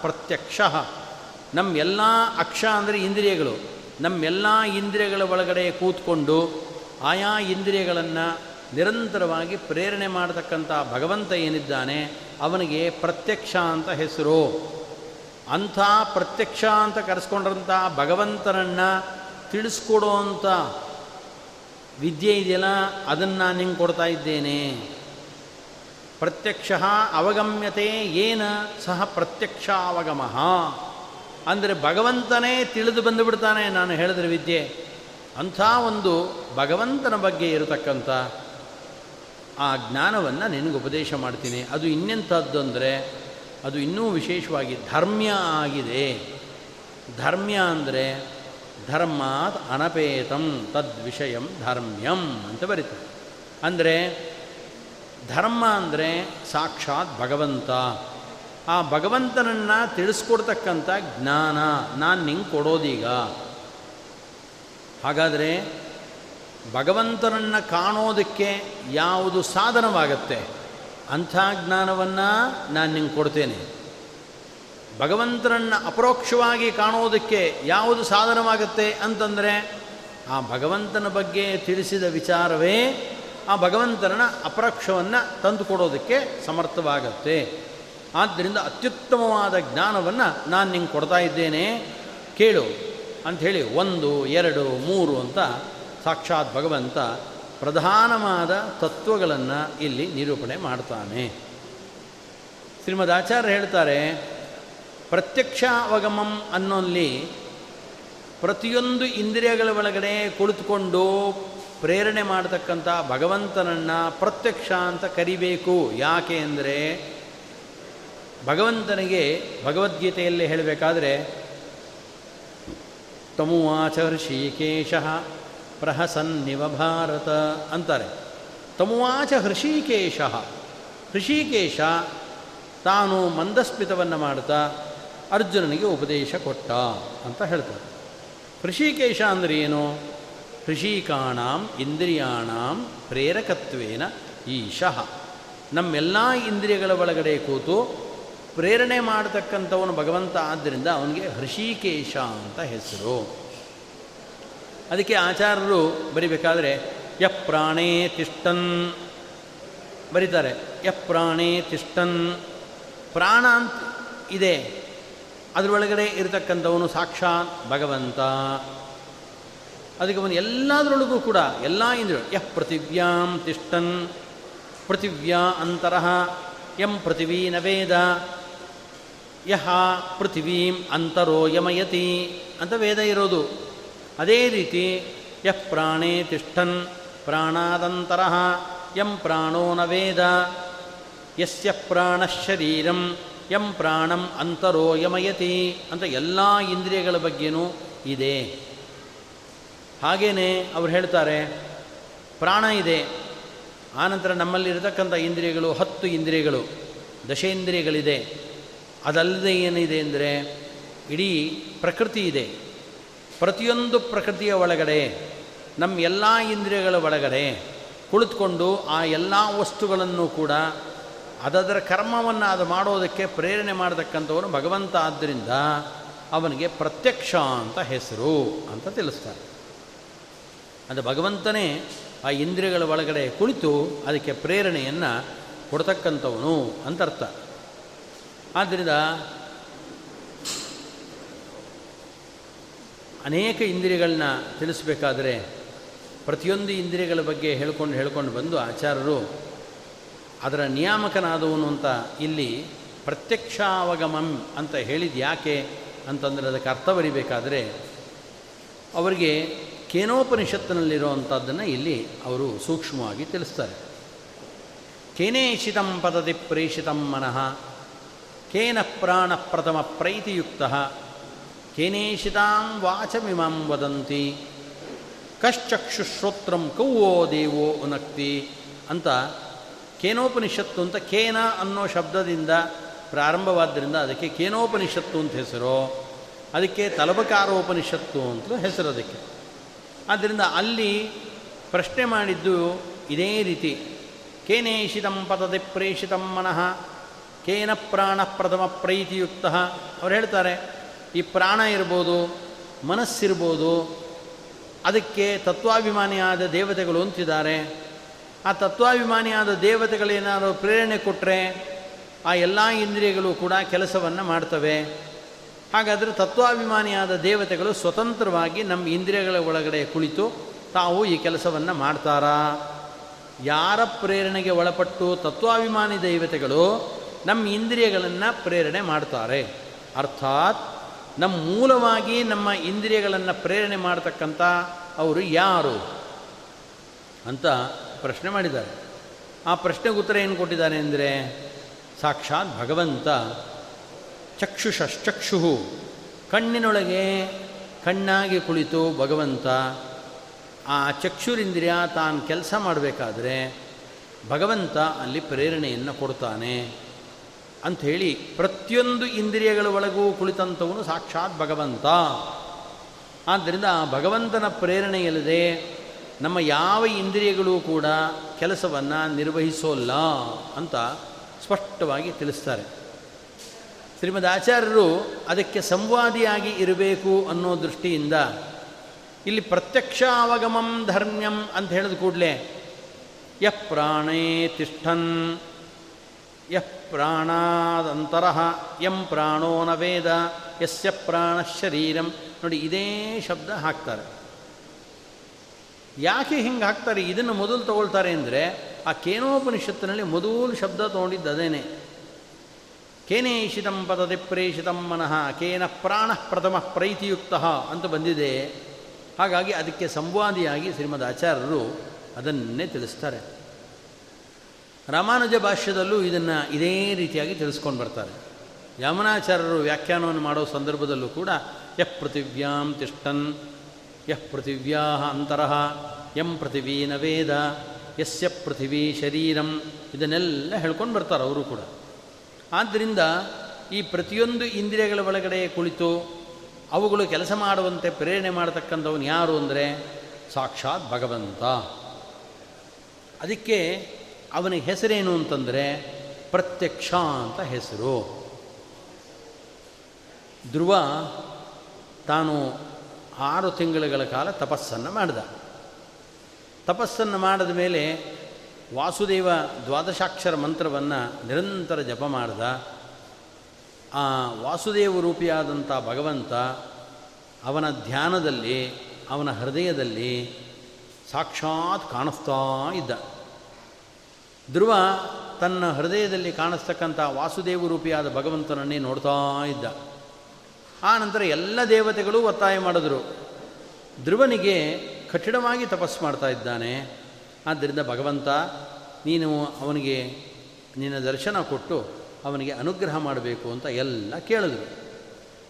ಪ್ರತ್ಯಕ್ಷ. ನಮ್ಮ ಎಲ್ಲ ಅಕ್ಷ ಅಂದರೆ ಇಂದ್ರಿಯಗಳು. ನಮ್ಮೆಲ್ಲ ಇಂದ್ರಿಯಗಳ ಒಳಗಡೆ ಕೂತ್ಕೊಂಡು ಆಯಾ ಇಂದ್ರಿಯಗಳನ್ನು ನಿರಂತರವಾಗಿ ಪ್ರೇರಣೆ ಮಾಡತಕ್ಕಂಥ ಭಗವಂತ ಏನಿದ್ದಾನೆ, ಅವನಿಗೆ ಪ್ರತ್ಯಕ್ಷ ಅಂತ ಹೆಸರು. ಅಂಥ ಪ್ರತ್ಯಕ್ಷ ಅಂತ ಕರೆಸ್ಕೊಂಡಂಥ ಭಗವಂತನನ್ನು ತಿಳಿಸ್ಕೊಡುವಂಥ ವಿದ್ಯೆ ಇದೆಯಲ್ಲ, ಅದನ್ನು ನಾನು ನಿಂಗೆ ಕೊಡ್ತಾ ಇದ್ದೇನೆ? ಪ್ರತ್ಯಕ್ಷ ಅವಗಮ್ಯತೆ ಏನ ಸಹ ಪ್ರತ್ಯಕ್ಷ ಅವಗಮ ಅಂದರೆ ಭಗವಂತನೇ ತಿಳಿದು ಬಂದುಬಿಡ್ತಾನೆ ನಾನು ಹೇಳಿದ್ರೆ ವಿದ್ಯೆ. ಅಂಥ ಒಂದು ಭಗವಂತನ ಬಗ್ಗೆ ಇರತಕ್ಕಂಥ ಆ ಜ್ಞಾನವನ್ನು ನಿನಗೆ ಉಪದೇಶ ಮಾಡ್ತೀನಿ. ಅದು ಇನ್ನೆಂಥದ್ದು ಅಂದರೆ, ಅದು ಇನ್ನೂ ವಿಶೇಷವಾಗಿ ಧರ್ಮ್ಯ ಆಗಿದೆ. ಧರ್ಮ್ಯ ಅಂದರೆ ಧರ್ಮಾತ್ ಅನಪೇತಂ ತದ್ವಿಷಯಂ ಧರ್ಮ್ಯಂ ಅಂತ ಬರೀತಾರೆ. ಅಂದರೆ ಧರ್ಮ ಅಂದರೆ ಸಾಕ್ಷಾತ್ ಭಗವಂತ. ಆ ಭಗವಂತನನ್ನು ತಿಳಿಸ್ಕೊಡ್ತಕ್ಕಂಥ ಜ್ಞಾನ ನಾನು ನಿಂಗೆ ಕೊಡೋದೀಗ. ಹಾಗಾದರೆ ಭಗವಂತನನ್ನು ಕಾಣೋದಕ್ಕೆ ಯಾವುದು ಸಾಧನವಾಗತ್ತೆ? ಅಂಥ ಜ್ಞಾನವನ್ನು ನಾನು ನಿಂಗೆ ಕೊಡ್ತೇನೆ. ಭಗವಂತನನ್ನು ಅಪರೋಕ್ಷವಾಗಿ ಕಾಣೋದಕ್ಕೆ ಯಾವುದು ಸಾಧನವಾಗುತ್ತೆ ಅಂತಂದರೆ, ಆ ಭಗವಂತನ ಬಗ್ಗೆ ತಿಳಿಸಿದ ವಿಚಾರವೇ ಆ ಭಗವಂತನ ಅಪರೋಕ್ಷವನ್ನು ತಂದುಕೊಡೋದಕ್ಕೆ ಸಮರ್ಥವಾಗುತ್ತೆ. ಆದ್ದರಿಂದ ಅತ್ಯುತ್ತಮವಾದ ಜ್ಞಾನವನ್ನು ನಾನು ನಿಂಗೆ ಕೊಡ್ತಾ ಇದ್ದೇನೆ, ಕೇಳು ಅಂಥೇಳಿ ಒಂದು, ಎರಡು, ಮೂರು ಅಂತ ಸಾಕ್ಷಾತ್ ಭಗವಂತ ಪ್ರಧಾನವಾದ ತತ್ವಗಳನ್ನು ಇಲ್ಲಿ ನಿರೂಪಣೆ ಮಾಡ್ತಾನೆ. ಶ್ರೀಮದ್ ಆಚಾರ್ಯ ಹೇಳ್ತಾರೆ ಪ್ರತ್ಯಕ್ಷ ಅವಗಮಂ ಅನ್ನೋಲ್ಲಿ ಪ್ರತಿಯೊಂದು ಇಂದ್ರಿಯಗಳ ಒಳಗಡೆ ಕುಳಿತುಕೊಂಡು ಪ್ರೇರಣೆ ಮಾಡತಕ್ಕಂಥ ಭಗವಂತನನ್ನು ಪ್ರತ್ಯಕ್ಷ ಅಂತ ಕರಿಬೇಕು. ಯಾಕೆ ಅಂದರೆ ಭಗವಂತನಿಗೆ ಭಗವದ್ಗೀತೆಯಲ್ಲಿ ಹೇಳಬೇಕಾದ್ರೆ, ತಮುವಾಚ ಕೇಶ ಪ್ರಹಸನ್ನಿವ ಭಾರತ ಅಂತಾರೆ. ತಮುವಾಚ ಹೃಷಿಕೇಶ ಹೃಷಿಕೇಶ ತಾನು ಮಂದಸ್ಮಿತವನ್ನು ಮಾಡ್ತಾ ಅರ್ಜುನನಿಗೆ ಉಪದೇಶ ಕೊಟ್ಟ ಅಂತ ಹೇಳ್ತಾರೆ. ಹೃಷಿಕೇಶ ಅಂದರೆ ಏನು? ಹೃಷಿಕಾಣಾಂ ಇಂದ್ರಿಯಾಣಾಂ ಪ್ರೇರಕತ್ವೇನ ಈಶಃ. ನಮ್ಮೆಲ್ಲ ಇಂದ್ರಿಯಗಳ ಒಳಗಡೆ ಕೂತು ಪ್ರೇರಣೆ ಮಾಡತಕ್ಕಂಥವನು ಭಗವಂತ ಆದ್ದರಿಂದ ಅವನಿಗೆ ಹೃಷಿಕೇಶ ಅಂತ ಹೆಸರು. ಅದಕ್ಕೆ ಆಚಾರ್ಯರು ಬರಿಬೇಕಾದ್ರೆ, ಯ ಪ್ರಾಣೇ ತಿಷ್ಟನ್ ಬರೀತಾರೆ. ಯ ಪ್ರಾಣೇ ತಿಷ್ಟನ್. ಪ್ರಾಣ ಅಂತ ಇದೆ. ಅದರೊಳಗಡೆ ಇರತಕ್ಕಂಥವನು ಸಾಕ್ಷಾತ್ ಭಗವಂತ. ಅದಕ್ಕೆ ಅವನು ಎಲ್ಲದರೊಳಗೂ ಕೂಡ ಎಲ್ಲ ಇಂದ್ರ ಯಃ ಪೃಥಿವ್ಯಾಂ ತಿಷ್ಟನ್, ಪೃಥಿವ್ಯಾ ಅಂತರಃ, ಯಂ ಪೃಥಿವೀ ನ ವೇದ ಯಹ ಪೃಥಿವೀಂ ಅಂತರೋ ಯಮಯತಿ ಅಂತ ವೇದ ಇರೋದು. ಅದೇ ರೀತಿ ಯಃ ಪ್ರಾಣೇ ತಿಷ್ಠನ್ ಪ್ರಾಣಾದಂತರಃ, ಯಂ ಪ್ರಾಣೋ ವೇದ, ಯಸ್ಯ ಪ್ರಾಣಶರೀರಂ ಯಂ ಪ್ರಾಣಂ ಅಂತರೋ ಯಮಯತಿ ಅಂತ ಎಲ್ಲ ಇಂದ್ರಿಯಗಳ ಬಗ್ಗೆನೂ ಇದೆ. ಹಾಗೇ ಅವ್ರು ಹೇಳ್ತಾರೆ, ಪ್ರಾಣ ಇದೆ ಆನಂತರ ನಮ್ಮಲ್ಲಿರತಕ್ಕಂಥ ಇಂದ್ರಿಯಗಳು ಹತ್ತು ಇಂದ್ರಿಯಗಳು, ದಶೇಂದ್ರಿಯಗಳಿದೆ. ಅದಲ್ಲದೆ ಏನಿದೆ ಅಂದರೆ, ಇಡೀ ಪ್ರಕೃತಿ ಇದೆ. ಪ್ರತಿಯೊಂದು ಪ್ರಕೃತಿಯ ಒಳಗಡೆ, ನಮ್ಮ ಎಲ್ಲ ಇಂದ್ರಿಯಗಳ ಒಳಗಡೆ ಕುಳಿತುಕೊಂಡು ಆ ಎಲ್ಲ ವಸ್ತುಗಳನ್ನು ಕೂಡ ಅದದರ ಕರ್ಮವನ್ನು ಅದು ಮಾಡೋದಕ್ಕೆ ಪ್ರೇರಣೆ ಮಾಡತಕ್ಕಂಥವನು ಭಗವಂತ ಆದ್ದರಿಂದ ಅವನಿಗೆ ಪ್ರತ್ಯಕ್ಷ ಅಂತ ಹೆಸರು ಅಂತ ತಿಳಿಸ್ತಾರೆ. ಅದು ಭಗವಂತನೇ ಆ ಇಂದ್ರಿಯಗಳ ಒಳಗಡೆ ಕುಳಿತು ಅದಕ್ಕೆ ಪ್ರೇರಣೆಯನ್ನು ಕೊಡ್ತಕ್ಕಂಥವನು ಅಂತ ಅರ್ಥ. ಆದ್ದರಿಂದ ಅನೇಕ ಇಂದ್ರಿಯಗಳನ್ನ ತಿಳಿಸಬೇಕಾದ್ರೆ ಪ್ರತಿಯೊಂದು ಇಂದ್ರಿಯಗಳ ಬಗ್ಗೆ ಹೇಳ್ಕೊಂಡು ಹೇಳ್ಕೊಂಡು ಬಂದು ಆಚಾರ್ಯರು ಅದರ ನಿಯಾಮಕನಾದವನು ಅಂತ ಇಲ್ಲಿ ಪ್ರತ್ಯಕ್ಷಾವಗಮಂ ಅಂತ ಹೇಳಿದ ಯಾಕೆ ಅಂತಂದರೆ ಅದಕ್ಕೆ ಅರ್ಥ ಬರಿಬೇಕಾದರೆ ಅವರಿಗೆ ಕೇನೋಪನಿಷತ್ತಿನಲ್ಲಿರುವಂಥದ್ದನ್ನು ಇಲ್ಲಿ ಅವರು ಸೂಕ್ಷ್ಮವಾಗಿ ತಿಳಿಸ್ತಾರೆ. ಕೇನೇಷಿತಂ ಪದತಿ ಪ್ರೇಷಿತಂ ಮನಃ, ಕೇನ ಪ್ರಾಣ ಪ್ರಥಮ ಪ್ರೈತಿಯುಕ್ತ ಕೇನೇಷಿತಾಂ ವಾಚಮಿಮಾಂ ವದಂತಿ, ಕಶ್ಚಕ್ಷುಶ್ರೋತ್ರಂ ಕೌವೋ ದೇವೋ ಉನಕ್ತಿ ಅಂತ ಕೇನೋಪನಿಷತ್ತು ಅಂತ ಕೇನ ಅನ್ನೋ ಶಬ್ದದಿಂದ ಪ್ರಾರಂಭವಾದ್ದರಿಂದ ಅದಕ್ಕೆ ಕೇನೋಪನಿಷತ್ತು ಅಂತ ಹೆಸರು. ಅದಕ್ಕೆ ತಲಬಕಾರೋಪನಿಷತ್ತು ಅಂತ ಹೆಸರು ಅದಕ್ಕೆ. ಆದ್ದರಿಂದ ಅಲ್ಲಿ ಪ್ರಶ್ನೆ ಮಾಡಿದ್ದು ಇದೇ ರೀತಿ. ಕೇನೇಷಿತಂ ಪದದಿ ಪ್ರೇಷಿತಂ ಮನಃ, ಕೇನ ಪ್ರಾಣ ಪ್ರಥಮ ಪ್ರೈತಿಯುಕ್ತ. ಅವ್ರು ಹೇಳ್ತಾರೆ, ಈ ಪ್ರಾಣ ಇರ್ಬೋದು, ಮನಸ್ಸಿರ್ಬೋದು, ಅದಕ್ಕೆ ತತ್ವಾಭಿಮಾನಿಯಾದ ದೇವತೆಗಳು ಅಂತಿದ್ದಾರೆ. ಆ ತತ್ವಾಭಿಮಾನಿಯಾದ ದೇವತೆಗಳೇನಾದರೂ ಪ್ರೇರಣೆ ಕೊಟ್ಟರೆ ಆ ಎಲ್ಲ ಇಂದ್ರಿಯಗಳು ಕೂಡ ಕೆಲಸವನ್ನು ಮಾಡ್ತವೆ. ಹಾಗಾದರೆ ತತ್ವಾಭಿಮಾನಿಯಾದ ದೇವತೆಗಳು ಸ್ವತಂತ್ರವಾಗಿ ನಮ್ಮ ಇಂದ್ರಿಯಗಳ ಒಳಗಡೆ ಕುಳಿತು ತಾವು ಈ ಕೆಲಸವನ್ನು ಮಾಡ್ತಾರಾ? ಯಾರ ಪ್ರೇರಣೆಗೆ ಒಳಪಟ್ಟು ತತ್ವಾಭಿಮಾನಿ ದೇವತೆಗಳು ನಮ್ಮ ಇಂದ್ರಿಯಗಳನ್ನು ಪ್ರೇರಣೆ ಮಾಡ್ತಾರೆ? ಅರ್ಥಾತ್ ನಮ್ಮ ಮೂಲವಾಗಿ ನಮ್ಮ ಇಂದ್ರಿಯಗಳನ್ನು ಪ್ರೇರಣೆ ಮಾಡ್ತಕ್ಕಂಥ ಅವರು ಯಾರು? ಅಂತ ಪ್ರಶ್ನೆ ಮಾಡಿದ್ದಾರೆ. ಆ ಪ್ರಶ್ನೆಗೆ ಉತ್ತರ ಏನು ಕೊಟ್ಟಿದ್ದಾನೆ ಅಂದರೆ, ಸಾಕ್ಷಾತ್ ಭಗವಂತ ಚಕ್ಷುಷಶ್ಚಕ್ಷು ಕಣ್ಣಿನೊಳಗೆ ಕಣ್ಣಾಗಿ ಕುಳಿತು ಭಗವಂತ, ಆ ಚಕ್ಷುರಿಂದ್ರಿಯ ತಾನು ಕೆಲಸ ಮಾಡಬೇಕಾದ್ರೆ ಭಗವಂತ ಅಲ್ಲಿ ಪ್ರೇರಣೆಯನ್ನು ಕೊಡ್ತಾನೆ ಅಂಥೇಳಿ ಪ್ರತಿಯೊಂದು ಇಂದ್ರಿಯಗಳ ಒಳಗೂ ಕುಳಿತಂಥವನು ಸಾಕ್ಷಾತ್ ಭಗವಂತ. ಆದ್ದರಿಂದ ಭಗವಂತನ ಪ್ರೇರಣೆಯಿಲ್ಲದೆ ನಮ್ಮ ಯಾವ ಇಂದ್ರಿಯಗಳು ಕೂಡ ಕೆಲಸವನ್ನು ನಿರ್ವಹಿಸೋಲ್ಲ ಅಂತ ಸ್ಪಷ್ಟವಾಗಿ ತಿಳಿಸ್ತಾರೆ. ಶ್ರೀಮದ್ ಆಚಾರ್ಯರು ಅದಕ್ಕೆ ಸಂವಾದಿಯಾಗಿ ಇರಬೇಕು ಅನ್ನೋ ದೃಷ್ಟಿಯಿಂದ ಇಲ್ಲಿ ಪ್ರತ್ಯಕ್ಷಾವಗಮಂ ಧರ್ಮ್ಯಂ ಅಂತ ಹೇಳಿದ ಕೂಡಲೇ, ಯ ಪ್ರಾಣೇ ತಿಷ್ಠನ್, ಯ ಪ್ರಾಣಾದಂತರ, ಯಂ ಪ್ರಾಣೋ ವೇದ, ಯಸ್ಯ ಪ್ರಾಣ ಶರೀರಂ. ನೋಡಿ, ಇದೇ ಶಬ್ದ ಹಾಕ್ತಾರೆ. ಯಾಕೆ ಹಿಂಗೆ ಹಾಕ್ತಾರೆ? ಇದನ್ನು ಮೊದಲು ತಗೊಳ್ತಾರೆ ಅಂದರೆ ಆ ಕೇನೋಪನಿಷತ್ತಿನಲ್ಲಿ ಮೊದಲು ಶಬ್ದ ತೊಗೊಂಡಿದ್ದು ಅದೇನೆ. ಕೇನೇಷಿತಂ ಪದದಿ ಪ್ರೇಷಿತಂ ಮನಃ, ಕೇನ ಪ್ರಾಣ ಪ್ರಥಮ ಪ್ರೈತಿಯುಕ್ತ ಅಂತ ಬಂದಿದೆ. ಹಾಗಾಗಿ ಅದಕ್ಕೆ ಸಂವಾದಿಯಾಗಿ ಶ್ರೀಮದ್ ಆಚಾರ್ಯರು ಅದನ್ನೇ ತಿಳಿಸ್ತಾರೆ. ರಾಮಾನುಜ ಭಾಷ್ಯದಲ್ಲೂ ಇದನ್ನು ಇದೇ ರೀತಿಯಾಗಿ ತಿಳಿಸ್ಕೊಂಡು ಬರ್ತಾರೆ. ಯಮನಾಚಾರ್ಯರು ವ್ಯಾಖ್ಯಾನವನ್ನು ಮಾಡೋ ಸಂದರ್ಭದಲ್ಲೂ ಕೂಡ ಯಃ ಪೃಥಿವ್ಯಾಂ ತಿಷ್ಟನ್ ಯಃ ಪೃಥಿವ್ಯಾ ಅಂತರಃ, ಯಂ ಪೃಥಿವೀ ನ ವೇದ, ಯಸ್ಯ ಪೃಥಿವೀ ಶರೀರಂ, ಇದನ್ನೆಲ್ಲ ಹೇಳ್ಕೊಂಡು ಬರ್ತಾರೆ ಅವರು ಕೂಡ. ಆದ್ದರಿಂದ ಈ ಪ್ರತಿಯೊಂದು ಇಂದ್ರಿಯಗಳ ಒಳಗಡೆ ಕುಳಿತು ಅವುಗಳು ಕೆಲಸ ಮಾಡುವಂತೆ ಪ್ರೇರಣೆ ಮಾಡತಕ್ಕಂಥವನು ಯಾರು ಅಂದರೆ ಸಾಕ್ಷಾತ್ ಭಗವಂತ. ಅದಕ್ಕೆ ಅವನ ಹೆಸರೇನು ಅಂತಂದರೆ ಪ್ರತ್ಯಕ್ಷ ಅಂತ ಹೆಸರು. ಧ್ರುವ ತಾನು ಆರು ತಿಂಗಳುಗಳ ಕಾಲ ತಪಸ್ಸನ್ನು ಮಾಡಿದ. ತಪಸ್ಸನ್ನು ಮಾಡಿದ ಮೇಲೆ ವಾಸುದೇವ ದ್ವಾದಶಾಕ್ಷರ ಮಂತ್ರವನ್ನು ನಿರಂತರ ಜಪ ಮಾಡಿದ. ಆ ವಾಸುದೇವ ರೂಪಿಯಾದಂಥ ಭಗವಂತ ಅವನ ಧ್ಯಾನದಲ್ಲಿ, ಅವನ ಹೃದಯದಲ್ಲಿ ಸಾಕ್ಷಾತ್ ಕಾಣಿಸ್ತಾ ಇದ್ದ. ಧ್ರುವ ತನ್ನ ಹೃದಯದಲ್ಲಿ ಕಾಣಿಸ್ತಕ್ಕಂಥ ವಾಸುದೇವ ರೂಪಿಯಾದ ಭಗವಂತನನ್ನೇ ನೋಡ್ತಾ ಇದ್ದ. ಆ ನಂತರ ಎಲ್ಲ ದೇವತೆಗಳು ಒತ್ತಾಯ ಮಾಡಿದ್ರು. ಧ್ರುವನಿಗೆ ಕಠಿಣವಾಗಿ ತಪಸ್ಸು ಮಾಡ್ತಾ ಇದ್ದಾನೆ. ಆದ್ದರಿಂದ ಭಗವಂತ, ನೀನು ಅವನಿಗೆ, ನಿನ್ನ ದರ್ಶನ ಕೊಟ್ಟು ಅವನಿಗೆ ಅನುಗ್ರಹ ಮಾಡಬೇಕು ಅಂತ ಎಲ್ಲ ಕೇಳಿದ್ರು.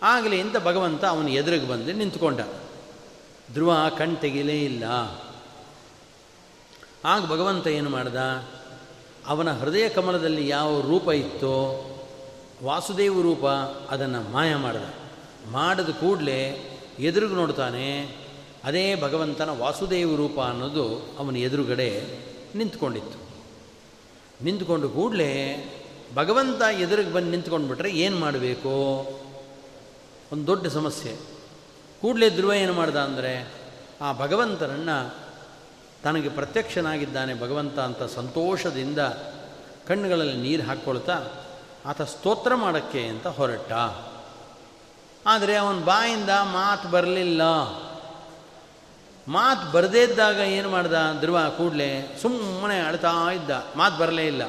ಆಗಲಿ ಅಂತ ಭಗವಂತ ಅವನ ಎದುರಿಗೆ ಬಂದು ನಿಂತ್ಕೊಂಡ. ಧ್ರುವ ಕಣ್ತೆಗಿಲೇ ಇಲ್ಲ. ಆಗ ಭಗವಂತ ಏನು ಮಾಡ್ದ? ಅವನ ಹೃದಯ ಕಮಲದಲ್ಲಿ ಯಾವ ರೂಪ ಇತ್ತೋ, ವಾಸುದೇವ ರೂಪ ಅದನ್ನು ಮಾಯ ಮಾಡಿದ. ಮಾಡಿದ ಕೂಡಲೇ ಎದುರುಗು ನೋಡ್ತಾನೆ, ಅದೇ ಭಗವಂತನ ವಾಸುದೇವ ರೂಪ ಅನ್ನೋದು ಅವನ ಎದುರುಗಡೆ ನಿಂತ್ಕೊಂಡಿತ್ತು. ನಿಂತ್ಕೊಂಡು ಕೂಡಲೇ ಭಗವಂತ ಎದುರಿಗೆ ಬಂದು ನಿಂತ್ಕೊಂಡ್ಬಿಟ್ರೆ ಏನು ಮಾಡಬೇಕು? ಒಂದು ದೊಡ್ಡ ಸಮಸ್ಯೆ. ಕೂಡಲೇ ಧ್ರುವ ಏನು ಮಾಡ್ದ ಅಂದರೆ, ಆ ಭಗವಂತನನ್ನು ತನಗೆ ಪ್ರತ್ಯಕ್ಷನಾಗಿದ್ದಾನೆ ಭಗವಂತ ಅಂತ ಸಂತೋಷದಿಂದ ಕಣ್ಣುಗಳಲ್ಲಿ ನೀರು ಹಾಕ್ಕೊಳ್ತಾ, ಆತ ಸ್ತೋತ್ರ ಮಾಡೋಕ್ಕೆ ಅಂತ ಹೊರಟ ಆದರೆ ಅವನ ಬಾಯಿಂದ ಮಾತು ಬರಲಿಲ್ಲ. ಮಾತು ಬರದೇ ಇದ್ದಾಗ ಏನು ಮಾಡ್ದ? ಧ್ರುವ ಕೂಡಲೇ ಸುಮ್ಮನೆ ಅಳ್ತಾ ಇದ್ದ. ಮಾತು ಬರಲೇ ಇಲ್ಲ.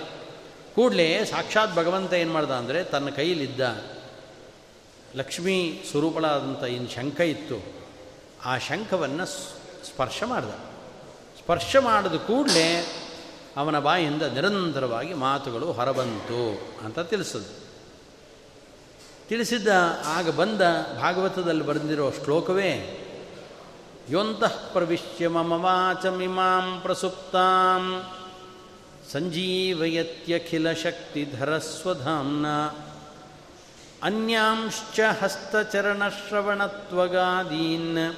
ಕೂಡಲೇ ಸಾಕ್ಷಾತ್ ಭಗವಂತ ಏನು ಮಾಡ್ದ ಅಂದರೆ ತನ್ನ ಕೈಯಲ್ಲಿದ್ದ ಲಕ್ಷ್ಮೀ ಸ್ವರೂಪಳಾದಂಥ ಏನು ಶಂಖ ಇತ್ತು. ಆ ಶಂಖವನ್ನು ಸ್ಪರ್ಶ ಮಾಡ್ದ. ಸ್ಪರ್ಶ ಮಾಡಿದ ಕೂಡಲೇ ಅವನ ಬಾಯಿಂದ ನಿರಂತರವಾಗಿ ಮಾತುಗಳು ಹೊರಬಂತು ಅಂತ ತಿಳಿಸೋದು. ತಿಳಿಸಿದ್ದ, ಆಗ ಬಂದ ಭಾಗವತದಲ್ಲಿ ಬರೆದಿರೋ ಶ್ಲೋಕವೇ, ಯೋಂತಃ ಪ್ರವಿಶ್ಯ ಮಮ ವಾಚಮಿಮಾಂ ಪ್ರಸುಪ್ತಾಂ, ಸಂಜೀವಯತ್ಯಖಿಲ ಶಕ್ತಿಧರಸ್ವಧಾಂನ ಅನ್ಯಾಂಶ್ಚ ಹಸ್ತಚರಣಶ್ರವಣತ್ವಗಾದೀನ್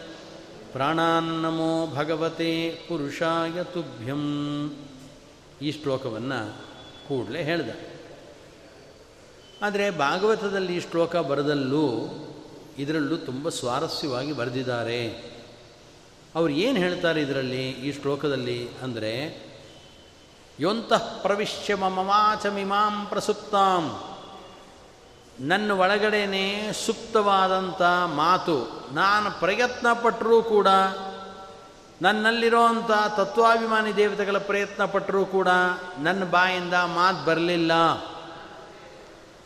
ಪ್ರಾಣಾನ್ನಮೋ ಭಗವತೆ ಪುರುಷಾಯ ತುಭ್ಯಂ. ಈ ಶ್ಲೋಕವನ್ನು ಕೂಡಲೇ ಹೇಳ್ದ. ಆದರೆ ಭಾಗವತದಲ್ಲಿ ಈ ಶ್ಲೋಕ ಬರೆದಲ್ಲೂ ಇದರಲ್ಲೂ ತುಂಬ ಸ್ವಾರಸ್ಯವಾಗಿ ಬರೆದಿದ್ದಾರೆ. ಅವ್ರು ಏನು ಹೇಳ್ತಾರೆ ಇದರಲ್ಲಿ ಈ ಶ್ಲೋಕದಲ್ಲಿ ಅಂದರೆ, ಯೋಂತಃ ಪ್ರವಿಶ್ಯ ಮಮ ವಾಚಮಿಮಾಂ ಪ್ರಸುಪ್ತಾಂ. ನನ್ನ ಒಳಗಡೆನೇ ಸುಪ್ತವಾದಂಥ ಮಾತು ನಾನು ಪ್ರಯತ್ನ ಪಟ್ಟರೂ ಕೂಡ ನನ್ನಲ್ಲಿರೋಂಥ ತತ್ವಾಭಿಮಾನಿ ದೇವತೆಗಳ ಪ್ರಯತ್ನ ಪಟ್ಟರೂ ಕೂಡ ನನ್ನ ಬಾಯಿಂದ ಮಾತು ಬರಲಿಲ್ಲ.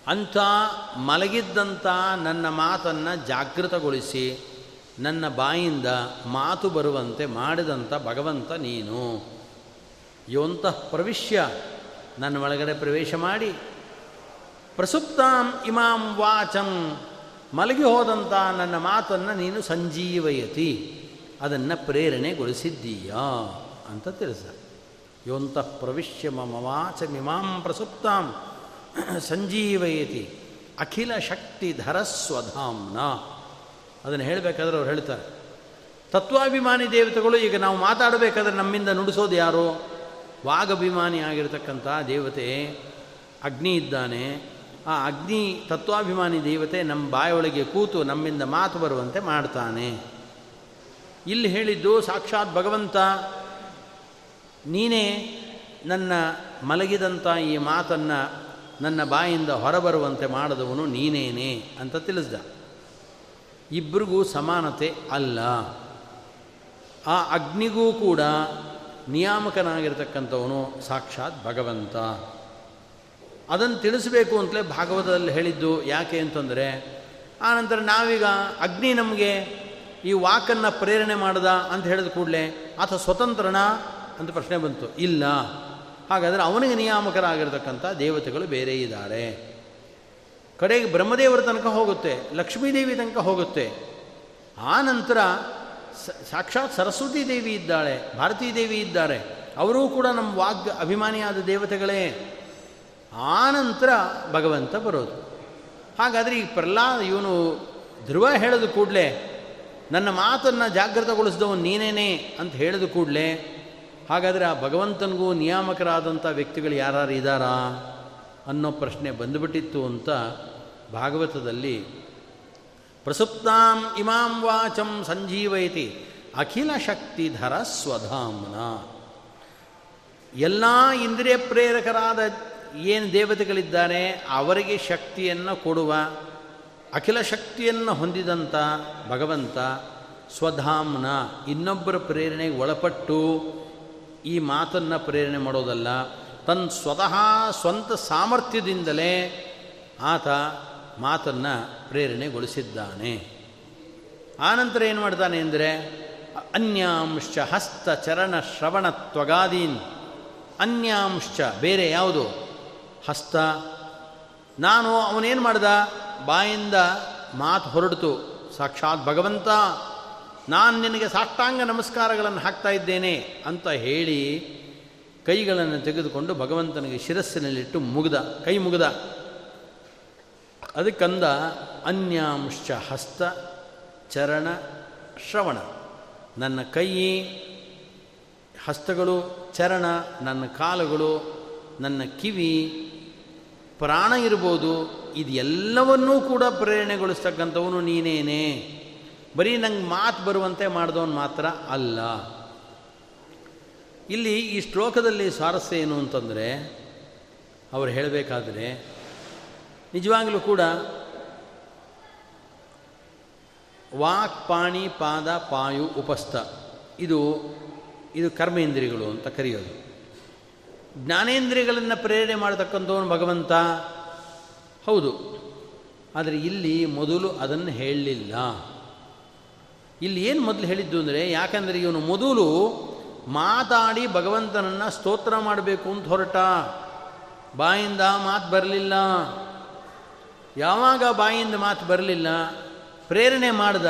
ಅಂಥ ಮಲಗಿದ್ದಂಥ ನನ್ನ ಮಾತನ್ನು ಜಾಗೃತಗೊಳಿಸಿ, ನನ್ನ ಬಾಯಿಂದ ಮಾತು ಬರುವಂತೆ ಮಾಡಿದಂಥ ಭಗವಂತ ನೀನು. ಯೋಂತಃ ಪ್ರವಿಶ್ಯ, ನನ್ನ ಒಳಗಡೆ ಪ್ರವೇಶ ಮಾಡಿ. ಪ್ರಸುಪ್ತಾಂ ಇಮಾಂ ವಾಚಂ, ಮಲಗಿ ಹೋದಂಥ ನನ್ನ ಮಾತನ್ನು ನೀನು ಸಂಜೀವಯತಿ, ಅದನ್ನು ಪ್ರೇರಣೆಗೊಳಿಸಿದ್ದೀಯಾ ಅಂತ ತಿಳಿಸ. ಯೋಂತಃ ಪ್ರವಿಶ್ಯ ಮಮ ವಾಚಮಿಮಾಂ ಪ್ರಸುಪ್ತಾಂ ಸಂಜೀವಯತಿ ಅಖಿಲ ಶಕ್ತಿ ಧರಸ್ವಧಾಮ್ನ. ಅದನ್ನು ಹೇಳಬೇಕಾದ್ರೆ ಅವ್ರು ಹೇಳ್ತಾರೆ. ತತ್ವಾಭಿಮಾನಿ ದೇವತೆಗಳು, ಈಗ ನಾವು ಮಾತಾಡಬೇಕಾದ್ರೆ ನಮ್ಮಿಂದ ನುಡಿಸೋದು ಯಾರು? ವಾಗಭಿಮಾನಿ ಆಗಿರತಕ್ಕಂಥ ದೇವತೆ ಅಗ್ನಿ ಇದ್ದಾನೆ. ಆ ಅಗ್ನಿ ತತ್ವಾಭಿಮಾನಿ ದೇವತೆ ನಮ್ಮ ಬಾಯೊಳಗೆ ಕೂತು ನಮ್ಮಿಂದ ಮಾತು ಬರುವಂತೆ ಮಾಡ್ತಾನೆ. ಇಲ್ಲಿ ಹೇಳಿದ್ದು ಸಾಕ್ಷಾತ್ ಭಗವಂತ, ನೀನೇ ನನ್ನ ಮಲಗಿದಂಥ ಈ ಮಾತನ್ನು ನನ್ನ ಬಾಯಿಂದ ಹೊರಬರುವಂತೆ ಮಾಡಿದವನು ನೀನೇನೆ ಅಂತ ತಿಳಿಸ್ದ. ಇಬ್ಬರಿಗೂ ಸಮಾನತೆ ಅಲ್ಲ. ಆ ಅಗ್ನಿಗೂ ಕೂಡ ನಿಯಾಮಕನಾಗಿರ್ತಕ್ಕಂಥವನು ಸಾಕ್ಷಾತ್ ಭಗವಂತ. ಅದನ್ನು ತಿಳಿಸಬೇಕು ಅಂತಲೇ ಭಾಗವತದಲ್ಲಿ ಹೇಳಿದ್ದು ಯಾಕೆ ಅಂತಂದರೆ ಆನಂತರ ನಾವೀಗ ಅಗ್ನಿ ನಮಗೆ ಈ ವಾಕನ್ನು ಪ್ರೇರಣೆ ಮಾಡ್ದ ಅಂತ ಹೇಳಿದ ಕೂಡಲೇ ಆತ ಸ್ವತಂತ್ರನ ಅಂತ ಪ್ರಶ್ನೆ ಬಂತು. ಇಲ್ಲ. ಹಾಗಾದರೆ ಅವನಿಗೆ ನಿಯಾಮಕರಾಗಿರ್ತಕ್ಕಂಥ ದೇವತೆಗಳು ಬೇರೆ ಇದ್ದಾರೆ. ಕಡೆಗೆ ಬ್ರಹ್ಮದೇವರ ತನಕ ಹೋಗುತ್ತೆ, ಲಕ್ಷ್ಮೀದೇವಿ ತನಕ ಹೋಗುತ್ತೆ. ಆ ನಂತರ ಸಾಕ್ಷಾತ್ ಸರಸ್ವತಿ ದೇವಿ ಇದ್ದಾಳೆ, ಭಾರತೀ ದೇವಿ ಇದ್ದಾರೆ. ಅವರೂ ಕೂಡ ನಮ್ಮ ವಾಗ್ ಅಭಿಮಾನಿಯಾದ ದೇವತೆಗಳೇ. ಆ ನಂತರ ಭಗವಂತ ಬರೋದು. ಹಾಗಾದರೆ ಈ ಪ್ರಹ್ಲಾದ ಇವನು ಧ್ರುವ ಹೇಳಿದ ಕೂಡಲೇ, ನನ್ನ ಮಾತನ್ನು ಜಾಗೃತಗೊಳಿಸಿದವನು ನೀನೇನೆ ಅಂತ ಹೇಳಿದ ಕೂಡಲೇ ಹಾಗಾದರೆ ಆ ಭಗವಂತನಿಗೂ ನಿಯಾಮಕರಾದಂಥ ವ್ಯಕ್ತಿಗಳು ಯಾರು ಇದ್ದಾರಾ ಅನ್ನೋ ಪ್ರಶ್ನೆ ಬಂದುಬಿಟ್ಟಿತ್ತು ಅಂತ ಭಾಗವತದಲ್ಲಿ, ಪ್ರಸುಪ್ತಾಂ ಇಮಾಂ ವಾಚಂ ಸಂಜೀವಯತಿ ಅಖಿಲ ಶಕ್ತಿಧರ ಸ್ವಧಾಮ್ನ. ಎಲ್ಲ ಇಂದ್ರಿಯ ಪ್ರೇರಕರಾದ ಏನು ದೇವತೆಗಳಿದ್ದಾರೆ, ಅವರಿಗೆ ಶಕ್ತಿಯನ್ನು ಕೊಡುವ, ಅಖಿಲ ಶಕ್ತಿಯನ್ನು ಹೊಂದಿದಂಥ ಭಗವಂತ ಸ್ವಧಾಮ್ನ ಇನ್ನೊಬ್ಬರ ಪ್ರೇರಣೆಗೆ ಒಳಪಟ್ಟು ಈ ಮಾತನ್ನು ಪ್ರೇರಣೆ ಮಾಡೋದಲ್ಲ. ತನ್ನ ಸ್ವತಃ ಸ್ವಂತ ಸಾಮರ್ಥ್ಯದಿಂದಲೇ ಆತ ಮಾತನ್ನು ಪ್ರೇರಣೆಗೊಳಿಸಿದ್ದಾನೆ. ಆನಂತರ ಏನು ಮಾಡ್ತಾನೆ ಅಂದರೆ ಅನ್ಯಾಂಶ ಹಸ್ತ ಚರಣ ಶ್ರವಣ ತ್ವಗಾದೀನ್. ಅನ್ಯಾಂಶ ಬೇರೆ ಯಾವುದು? ಹಸ್ತ. ನಾನು ಅವನೇನು ಮಾಡ್ದ? ಬಾಯಿಂದ ಮಾತು ಹೊರಡ್ತು. ಸಾಕ್ಷಾತ್ ಭಗವಂತ ನಾನು ನಿನಗೆ ಸಾಷ್ಟಾಂಗ ನಮಸ್ಕಾರಗಳನ್ನು ಹಾಕ್ತಾ ಇದ್ದೇನೆ ಅಂತ ಹೇಳಿ ಕೈಗಳನ್ನು ತೆಗೆದುಕೊಂಡು ಭಗವಂತನಿಗೆ ಶಿರಸ್ಸಿನಲ್ಲಿಟ್ಟು ಮುಗ್ದ, ಕೈ ಮುಗ್ದ. ಅದಕ್ಕಂದ ಅನ್ಯಾಂಶ ಹಸ್ತ ಚರಣ ಶ್ರವಣ. ನನ್ನ ಕೈ, ಹಸ್ತಗಳು, ಚರಣ, ನನ್ನ ಕಾಲುಗಳು, ನನ್ನ ಕಿವಿ, ಪ್ರಾಣ ಇರ್ಬೋದು, ಇದೆಲ್ಲವನ್ನೂ ಕೂಡ ಪ್ರೇರಣೆಗೊಳಿಸ್ತಕ್ಕಂಥವನು ನೀನೇನೆ. ಬರೀ ನಂಗೆ ಮಾತು ಬರುವಂತೆ ಮಾಡಿದವನು ಮಾತ್ರ ಅಲ್ಲ. ಇಲ್ಲಿ ಈ ಶ್ಲೋಕದಲ್ಲಿ ಸ್ವಾರಸ್ಯ ಏನು ಅಂತಂದರೆ, ಅವರು ಹೇಳಬೇಕಾದ್ರೆ, ನಿಜವಾಗಲೂ ಕೂಡ ವಾಕ್, ಪಾಣಿ, ಪಾದ, ಪಾಯು, ಉಪಸ್ಥ, ಇದು ಇದು ಕರ್ಮೇಂದ್ರಿಯಗಳು ಅಂತ ಕರೆಯೋದು. ಜ್ಞಾನೇಂದ್ರಿಯಗಳನ್ನು ಪ್ರೇರಣೆ ಮಾಡತಕ್ಕಂಥವನು ಭಗವಂತ. ಹೌದು. ಆದರೆ ಇಲ್ಲಿ ಮೊದಲು ಅದನ್ನು ಹೇಳಲಿಲ್ಲ. ಇಲ್ಲಿ ಏನು ಮೊದಲು ಹೇಳಿದ್ದು ಅಂದರೆ, ಯಾಕಂದರೆ ಇವನು ಮೊದಲು ಮಾತಾಡಿ ಭಗವಂತನನ್ನು ಸ್ತೋತ್ರ ಮಾಡಬೇಕು ಅಂತ ಹೊರಟ. ಬಾಯಿಂದ ಮಾತು ಬರಲಿಲ್ಲ. ಯಾವಾಗ ಬಾಯಿಂದ ಮಾತು ಬರಲಿಲ್ಲ, ಪ್ರೇರಣೆ ಮಾಡ್ದ,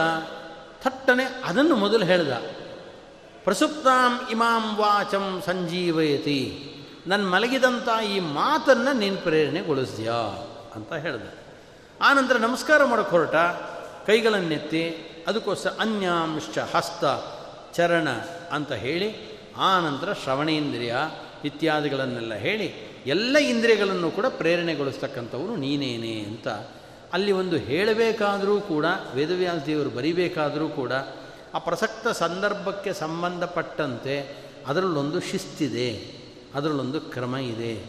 ಥಟ್ಟನೆ ಅದನ್ನು ಮೊದಲು ಹೇಳ್ದ. ಪ್ರಸುಪ್ತಾಂ ಇಮಾಂ ವಾಚಂ ಸಂಜೀವಯತಿ ನನ್ನ ಮಲಗಿದಂಥ ಈ ಮಾತನ್ನು ನೀನು ಪ್ರೇರಣೆಗೊಳಿಸ್ದ್ಯಾ ಅಂತ ಹೇಳ್ದ. ಆನಂತರ ನಮಸ್ಕಾರ ಮಾಡೋಕ್ಕೆ ಹೊರಟ, ಕೈಗಳನ್ನೆತ್ತಿ ಅದಕ್ಕೋಸ್ಕರ ಅನ್ಯಾಂಶ ಹಸ್ತ ಚರಣ ಅಂತ ಹೇಳಿ ಆನಂತರ ಶ್ರವಣೇಂದ್ರಿಯ ಇತ್ಯಾದಿಗಳನ್ನೆಲ್ಲ ಹೇಳಿ, ಎಲ್ಲ ಇಂದ್ರಿಯಗಳನ್ನು ಕೂಡ ಪ್ರೇರಣೆಗೊಳಿಸ್ತಕ್ಕಂಥವನು ನೀನೇನೆ ಅಂತ. ಅಲ್ಲಿ ಒಂದು ಹೇಳಬೇಕಾದರೂ ಕೂಡ, ವೇದವ್ಯಾಸ ದೇವರು ಬರಿಬೇಕಾದರೂ ಕೂಡ, ಆ ಪ್ರಸಕ್ತ ಸಂದರ್ಭಕ್ಕೆ ಸಂಬಂಧಪಟ್ಟಂತೆ ಅದರಲ್ಲೊಂದು ಶಿಸ್ತಿದೆ, ಅದರಲ್ಲೊಂದು ಕ್ರಮ ಇದೆ.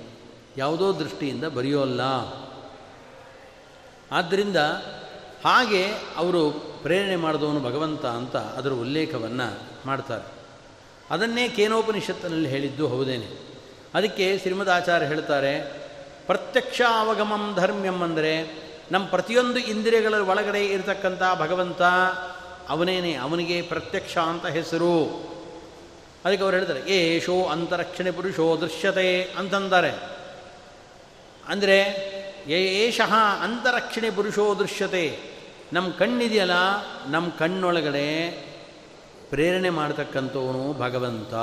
ಯಾವುದೋ ದೃಷ್ಟಿಯಿಂದ ಬರೆಯೋಲ್ಲ ಆದ್ದರಿಂದ ಹಾಗೆ ಅವರು ಪ್ರೇರಣೆ ಮಾಡಿದವನು ಭಗವಂತ ಅಂತ ಅದರ ಉಲ್ಲೇಖವನ್ನು ಮಾಡ್ತಾರೆ. ಅದನ್ನೇ ಕೇನೋಪನಿಷತ್ತಿನಲ್ಲಿ ಹೇಳಿದ್ದು ಹೌದೇನೆ. ಅದಕ್ಕೆ ಶ್ರೀಮದ್ ಆಚಾರ್ಯ ಹೇಳ್ತಾರೆ, ಪ್ರತ್ಯಕ್ಷ ಅವಗಮಂ ಧರ್ಮ್ಯಂ ಅಂದರೆ ನಮ್ಮ ಪ್ರತಿಯೊಂದು ಇಂದ್ರಿಯಗಳ ಒಳಗಡೆ ಇರತಕ್ಕಂಥ ಭಗವಂತ ಅವನೇನೆ, ಅವನಿಗೆ ಪ್ರತ್ಯಕ್ಷ ಅಂತ ಹೆಸರು. ಅದಕ್ಕೆ ಅವ್ರು ಹೇಳ್ತಾರೆ, ಏಷೋ ಅಂತರಕ್ಷಣೆ ಪುರುಷೋ ದೃಶ್ಯತೆ ಅಂತಂತಾರೆ ಅಂದರೆ ಏಷಃ ಅಂತರಕ್ಷಣೆ ಪುರುಷೋ ದೃಶ್ಯತೆ. ನಮ್ಮ ಕಣ್ಣಿದೆಯಲ್ಲ ನಮ್ಮ ಕಣ್ಣೊಳಗಡೆ ಪ್ರೇರಣೆ ಮಾಡ್ತಕ್ಕಂಥವನು ಭಗವಂತ.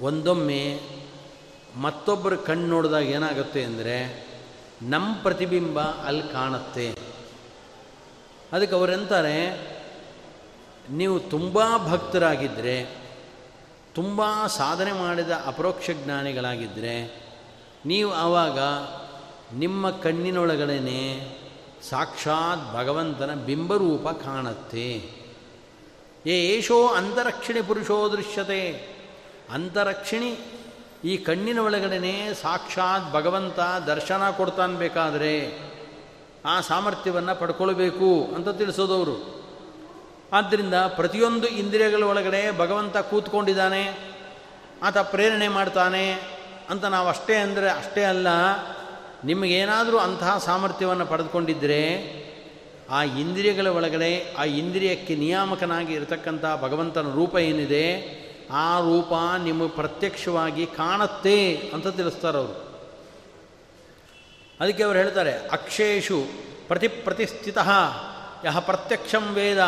ಒಂದೊಮ್ಮೆ ಮತ್ತೊಬ್ಬರ ಕಣ್ಣು ನೋಡಿದಾಗ ಏನಾಗುತ್ತೆ ಅಂದರೆ ನಮ್ಮ ಪ್ರತಿಬಿಂಬ ಅಲ್ಲಿ ಕಾಣುತ್ತೆ. ಅದಕ್ಕೆ ಅವರೆಂತಾರೆ ನೀವು ತುಂಬ ಭಕ್ತರಾಗಿದ್ದರೆ ತುಂಬ ಸಾಧನೆ ಮಾಡಿದ ಅಪರೋಕ್ಷ ಜ್ಞಾನಿಗಳಾಗಿದ್ದರೆ ನೀವು ಆವಾಗ ನಿಮ್ಮ ಕಣ್ಣಿನೊಳಗಡೆ ಸಾಕ್ಷಾತ್ ಭಗವಂತನ ಬಿಂಬರೂಪ ಕಾಣುತ್ತೆ. ಏ ಏಷೋ ಅಂತರಕ್ಷಿಣಿ ಪುರುಷೋ ದೃಶ್ಯತೆ. ಅಂತರಕ್ಷಿಣಿ ಈ ಕಣ್ಣಿನ ಒಳಗಡೆನೆ ಸಾಕ್ಷಾತ್ ಭಗವಂತ ದರ್ಶನ ಕೊಡ್ತಾನೆ ಬೇಕಾದರೆ. ಆ ಸಾಮರ್ಥ್ಯವನ್ನು ಪಡ್ಕೊಳ್ಬೇಕು ಅಂತ ತಿಳಿಸೋದವರು. ಆದ್ದರಿಂದ ಪ್ರತಿಯೊಂದು ಇಂದ್ರಿಯಗಳ ಒಳಗಡೆ ಭಗವಂತ ಕೂತ್ಕೊಂಡಿದ್ದಾನೆ. ಆತ ಪ್ರೇರಣೆ ಮಾಡ್ತಾನೆ ಅಂತ ನಾವು ಅಷ್ಟೇ ಅಂದರೆ ಅಷ್ಟೇ ಅಲ್ಲ. ನಿಮಗೇನಾದರೂ ಅಂತಹ ಸಾಮರ್ಥ್ಯವನ್ನು ಪಡೆದುಕೊಂಡಿದ್ದರೆ ಆ ಇಂದ್ರಿಯಗಳ ಒಳಗಡೆ, ಆ ಇಂದ್ರಿಯಕ್ಕೆ ನಿಯಾಮಕನಾಗಿ ಇರತಕ್ಕಂಥ ಭಗವಂತನ ರೂಪ ಏನಿದೆ, ಆ ರೂಪ ನಿಮಗೆ ಪ್ರತ್ಯಕ್ಷವಾಗಿ ಕಾಣುತ್ತೆ ಅಂತ ತಿಳಿಸ್ತಾರೆ ಅವರು. ಅದಕ್ಕೆ ಅವರು ಹೇಳ್ತಾರೆ ಅಕ್ಷೇಶು ಪ್ರತಿ ಪ್ರತಿಸ್ಥಿತ ಯಹ ಪ್ರತ್ಯಕ್ಷಂ ವೇದ.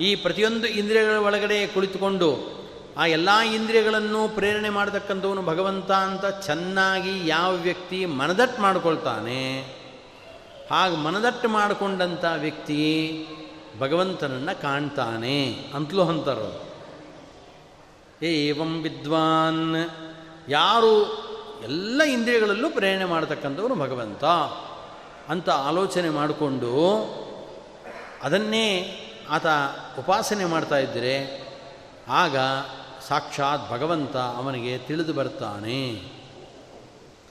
ಈ ಪ್ರತಿಯೊಂದು ಇಂದ್ರಿಯಗಳ ಒಳಗಡೆ ಕುಳಿತುಕೊಂಡು ಆ ಎಲ್ಲ ಇಂದ್ರಿಯಗಳನ್ನು ಪ್ರೇರಣೆ ಮಾಡತಕ್ಕಂಥವನು ಭಗವಂತ ಅಂತ ಚೆನ್ನಾಗಿ ಯಾವ ವ್ಯಕ್ತಿ ಮನದಟ್ಟು ಮಾಡಿಕೊಳ್ತಾನೆ, ಹಾಗೆ ಮನದಟ್ಟು ಮಾಡಿಕೊಂಡಂಥ ವ್ಯಕ್ತಿ ಭಗವಂತನನ್ನು ಕಾಣ್ತಾನೆ ಅಂತಲೂ ಅಂತಾರ ಏವಂ ವಿದ್ವಾನ್. ಯಾರು ಎಲ್ಲ ಇಂದ್ರಿಯಗಳಲ್ಲೂ ಪ್ರೇರಣೆ ಮಾಡತಕ್ಕಂಥವನು ಭಗವಂತ ಅಂತ ಆಲೋಚನೆ ಮಾಡಿಕೊಂಡು ಅದನ್ನೇ ಆತ ಉಪಾಸನೆ ಮಾಡ್ತಾ ಇದ್ದರೆ, ಆಗ ಸಾಕ್ಷಾತ್ ಭಗವಂತ ಅವನಿಗೆ ತಿಳಿದು ಬರ್ತಾನೆ.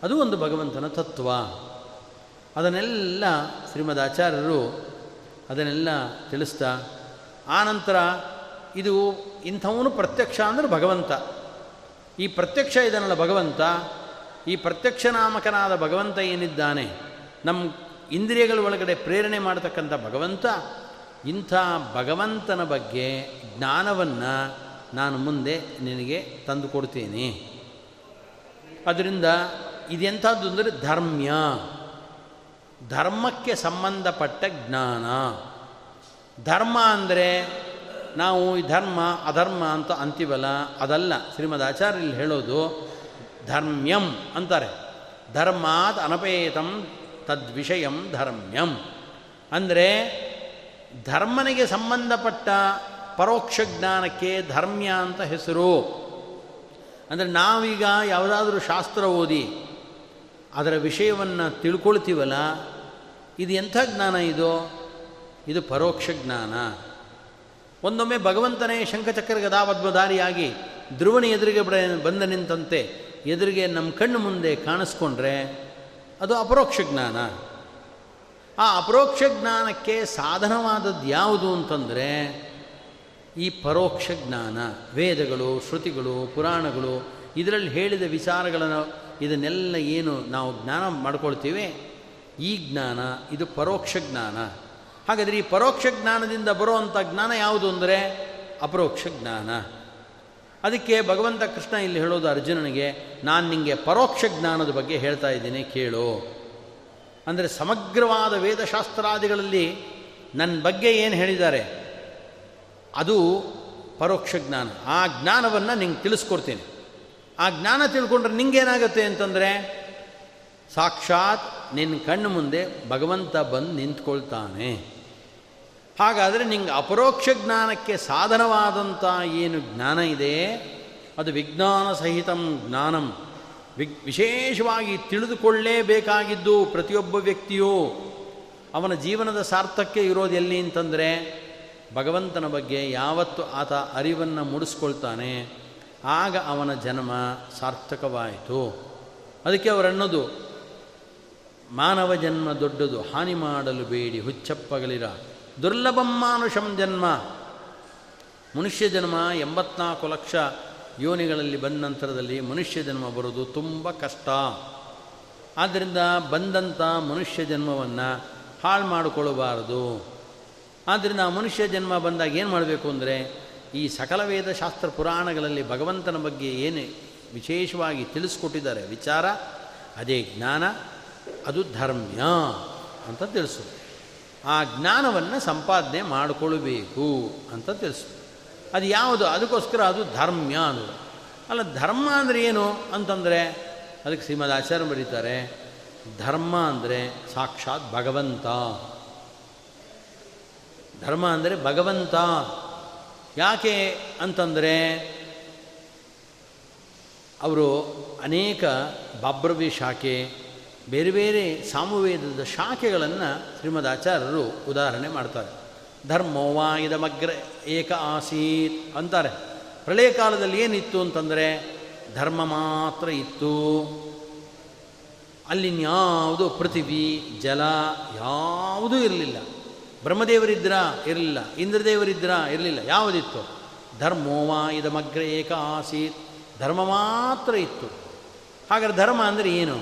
ಅದು ಒಂದು ಭಗವಂತನ ತತ್ವ. ಅದನ್ನೆಲ್ಲ ಶ್ರೀಮದ್ ಆಚಾರ್ಯರು ಅದನ್ನೆಲ್ಲ ತಿಳಿಸ್ತಾ ಆನಂತರ ಇದು ಇಂಥವನು ಪ್ರತ್ಯಕ್ಷ ಅಂದರೆ ಭಗವಂತ. ಈ ಪ್ರತ್ಯಕ್ಷ ಇದನ್ನಲ್ಲ ಭಗವಂತ, ಈ ಪ್ರತ್ಯಕ್ಷ ನಾಮಕನಾದ ಭಗವಂತ ಏನಿದ್ದಾನೆ? ನಮ್ಮ ಇಂದ್ರಿಯಗಳ ಒಳಗಡೆ ಪ್ರೇರಣೆ ಮಾಡತಕ್ಕಂಥ ಭಗವಂತ, ಇಂಥ ಭಗವಂತನ ಬಗ್ಗೆ ಜ್ಞಾನವನ್ನು ನಾನು ಮುಂದೆ ನಿನಗೆ ತಂದು ಕೊಡ್ತೀನಿ. ಅದರಿಂದ ಇದೆಂಥದ್ದು ಅಂದರೆ ಧರ್ಮ್ಯ. ಧರ್ಮಕ್ಕೆ ಸಂಬಂಧಪಟ್ಟ ಜ್ಞಾನ. ಧರ್ಮ ಅಂದರೆ ನಾವು ಈ ಧರ್ಮ, ಅಧರ್ಮ ಅಂತ ಅಂತೀವಲ್ಲ, ಅದಲ್ಲ. ಶ್ರೀಮದ್ ಆಚಾರ್ಯಲ್ಲಿ ಹೇಳೋದು ಧರ್ಮ್ಯಂ ಅಂತಾರೆ. ಧರ್ಮಾತ್ ಅನಪೇತಂ ತದ್ವಿಷಯಂ ಧರ್ಮ್ಯಂ. ಅಂದರೆ ಧರ್ಮನಿಗೆ ಸಂಬಂಧಪಟ್ಟ ಪರೋಕ್ಷ ಜ್ಞಾನಕ್ಕೆ ಧರ್ಮ್ಯ ಅಂತ ಹೆಸರು. ಅಂದರೆ ನಾವೀಗ ಯಾವುದಾದ್ರೂ ಶಾಸ್ತ್ರ ಓದಿ ಅದರ ವಿಷಯವನ್ನು ತಿಳ್ಕೊಳ್ತೀವಲ್ಲ, ಇದು ಎಂಥ ಜ್ಞಾನ ಇದು? ಇದು ಪರೋಕ್ಷ ಜ್ಞಾನ. ಒಂದೊಮ್ಮೆ ಭಗವಂತನೇ ಶಂಖಚಕ್ರ ಗದಾಪದ್ಮಧಾರಿಯಾಗಿ ಧ್ರುವನ ಎದುರಿಗೆ ಬಂದ ನಿಂತಂತೆ ಎದುರಿಗೆ ನಮ್ಮ ಕಣ್ಣು ಮುಂದೆ ಕಾಣಿಸ್ಕೊಂಡ್ರೆ ಅದು ಅಪರೋಕ್ಷ ಜ್ಞಾನ. ಆ ಅಪರೋಕ್ಷ ಜ್ಞಾನಕ್ಕೆ ಸಾಧನವಾದದ್ದು ಯಾವುದು ಅಂತಂದರೆ ಈ ಪರೋಕ್ಷ ಜ್ಞಾನ, ವೇದಗಳು, ಶ್ರುತಿಗಳು, ಪುರಾಣಗಳು, ಇದರಲ್ಲಿ ಹೇಳಿದ ವಿಚಾರಗಳನ್ನು ಇದನ್ನೆಲ್ಲ ಏನು ನಾವು ಜ್ಞಾನ ಮಾಡ್ಕೊಳ್ತೀವಿ? ಈ ಜ್ಞಾನ, ಇದು ಪರೋಕ್ಷ ಜ್ಞಾನ. ಹಾಗಾದರೆ ಈ ಪರೋಕ್ಷ ಜ್ಞಾನದಿಂದ ಬರುವಂಥ ಜ್ಞಾನ ಯಾವುದು ಅಂದರೆ? ಅಪರೋಕ್ಷ ಜ್ಞಾನ. ಅದಕ್ಕೆ ಭಗವಂತ ಕೃಷ್ಣ ಇಲ್ಲಿ ಹೇಳೋದು ಅರ್ಜುನನಿಗೆ, ನಾನು ನಿಮಗೆ ಪರೋಕ್ಷ ಜ್ಞಾನದ ಬಗ್ಗೆ ಹೇಳ್ತಾ ಇದ್ದೀನಿ, ಕೇಳು. ಅಂದರೆ ಸಮಗ್ರವಾದ ವೇದಶಾಸ್ತ್ರಾದಿಗಳಲ್ಲಿ ನನ್ನ ಬಗ್ಗೆ ಏನು ಹೇಳಿದ್ದಾರೆ? ಅದು ಪರೋಕ್ಷ ಜ್ಞಾನ. ಆ ಜ್ಞಾನವನ್ನು ನಿಂಗೆ ತಿಳಿಸ್ಕೊಡ್ತೀನಿ. ಆ ಜ್ಞಾನ ತಿಳ್ಕೊಂಡ್ರೆ ನಿಂಗೇನಾಗುತ್ತೆ ಅಂತಂದರೆ, ಸಾಕ್ಷಾತ್ ನಿನ್ನ ಕಣ್ಣು ಮುಂದೆ ಭಗವಂತ ಬಂದು ನಿಂತ್ಕೊಳ್ತಾನೆ. ಹಾಗಾದರೆ ನಿಂಗೆ ಅಪರೋಕ್ಷ ಜ್ಞಾನಕ್ಕೆ ಸಾಧನವಾದಂಥ ಏನು ಜ್ಞಾನ ಇದೆ? ಅದು ವಿಜ್ಞಾನ ಸಹಿತಂ ಜ್ಞಾನಂ. ವಿಗ್, ವಿಶೇಷವಾಗಿ ತಿಳಿದುಕೊಳ್ಳೇಬೇಕಾಗಿದ್ದು ಪ್ರತಿಯೊಬ್ಬ ವ್ಯಕ್ತಿಯೂ ಅವನ ಜೀವನದ ಸಾರ್ಥಕ್ಯ ಇರೋದು ಎಲ್ಲಿ ಅಂತಂದರೆ ಭಗವಂತನ ಬಗ್ಗೆ ಯಾವತ್ತು ಆತ ಅರಿವನ್ನು ಮೂಡಿಸ್ಕೊಳ್ತಾನೆ. ಆಗ ಅವನ ಜನ್ಮ ಸಾರ್ಥಕವಾಯಿತು. ಅದಕ್ಕೆ ಅವರನ್ನೋದು ಮಾನವ ಜನ್ಮ ದೊಡ್ಡದು, ಹಾನಿ ಮಾಡಲು ಬೇಡಿ ಹುಚ್ಚಪ್ಪಗಳಿರ ದುರ್ಲಭಂ ಮಾನುಷಂ ಜನ್ಮ. ಮನುಷ್ಯ ಜನ್ಮ ಎಂಬತ್ನಾಲ್ಕು ಲಕ್ಷ ಯೋನಿಗಳಲ್ಲಿ ಬಂದ ನಂತರದಲ್ಲಿ ಮನುಷ್ಯ ಜನ್ಮ ಬರೋದು ತುಂಬ ಕಷ್ಟ. ಆದ್ದರಿಂದ ಬಂದಂಥ ಮನುಷ್ಯ ಜನ್ಮವನ್ನು ಹಾಳು ಮಾಡಿಕೊಳ್ಳಬಾರದು. ಆದ್ದರಿಂದ ಆ ಮನುಷ್ಯ ಜನ್ಮ ಬಂದಾಗ ಏನು ಮಾಡಬೇಕು ಅಂದರೆ ಈ ಸಕಲ ವೇದ ಶಾಸ್ತ್ರ ಪುರಾಣಗಳಲ್ಲಿ ಭಗವಂತನ ಬಗ್ಗೆ ಏನು ವಿಶೇಷವಾಗಿ ತಿಳಿಸ್ಕೊಟ್ಟಿದ್ದಾರೆ ವಿಚಾರ, ಅದೇ ಜ್ಞಾನ, ಅದು ಧರ್ಮ್ಯ ಅಂತ ತಿಳಿಸು. ಆ ಜ್ಞಾನವನ್ನು ಸಂಪಾದನೆ ಮಾಡಿಕೊಳ್ಬೇಕು ಅಂತ ತಿಳಿಸು. ಅದು ಯಾವುದು? ಅದಕ್ಕೋಸ್ಕರ ಅದು ಧರ್ಮ್ಯ ಅನ್ನೋದು. ಅಲ್ಲ, ಧರ್ಮ ಅಂದರೆ ಏನು ಅಂತಂದರೆ, ಅದಕ್ಕೆ ಶ್ರೀಮದ್ ಆಚಾರ್ಯ ಬರೀತಾರೆ, ಧರ್ಮ ಅಂದರೆ ಸಾಕ್ಷಾತ್ ಭಗವಂತ. ಧರ್ಮ ಅಂದರೆ ಭಗವಂತ. ಯಾಕೆ ಅಂತಂದರೆ ಅವರು ಅನೇಕ ಬಾಬ್ರವಿ ಶಾಖೆ, ಬೇರೆ ಬೇರೆ ಸಾಮವೇದದ ಶಾಖೆಗಳನ್ನು ಶ್ರೀಮದ್ ಆಚಾರ್ಯರು ಉದಾಹರಣೆ ಮಾಡ್ತಾರೆ. ಧರ್ಮೋವಾ ಇದಮಗ್ರ ಏಕ ಆಸೀತ್ ಅಂತಾರೆ. ಪ್ರಳಯ ಕಾಲದಲ್ಲಿ ಏನಿತ್ತು ಅಂತಂದರೆ ಧರ್ಮ ಮಾತ್ರ ಇತ್ತು. ಅಲ್ಲಿನ್ಯಾವುದು ಪೃಥಿವಿ, ಜಲ ಯಾವುದೂ ಇರಲಿಲ್ಲ. ಬ್ರಹ್ಮದೇವರಿದ್ರ ಇರಲಿಲ್ಲ, ಇಂದ್ರದೇವರಿದ್ರ ಇರಲಿಲ್ಲ, ಯಾವುದಿತ್ತು? ಧರ್ಮೋವಾ ಇದಮಗ್ರ ಏಕ ಆಸೀತ್ ಧರ್ಮ ಮಾತ್ರ ಇತ್ತು. ಹಾಗಾದ್ರೆ ಧರ್ಮ ಅಂದರೆ ಏನು?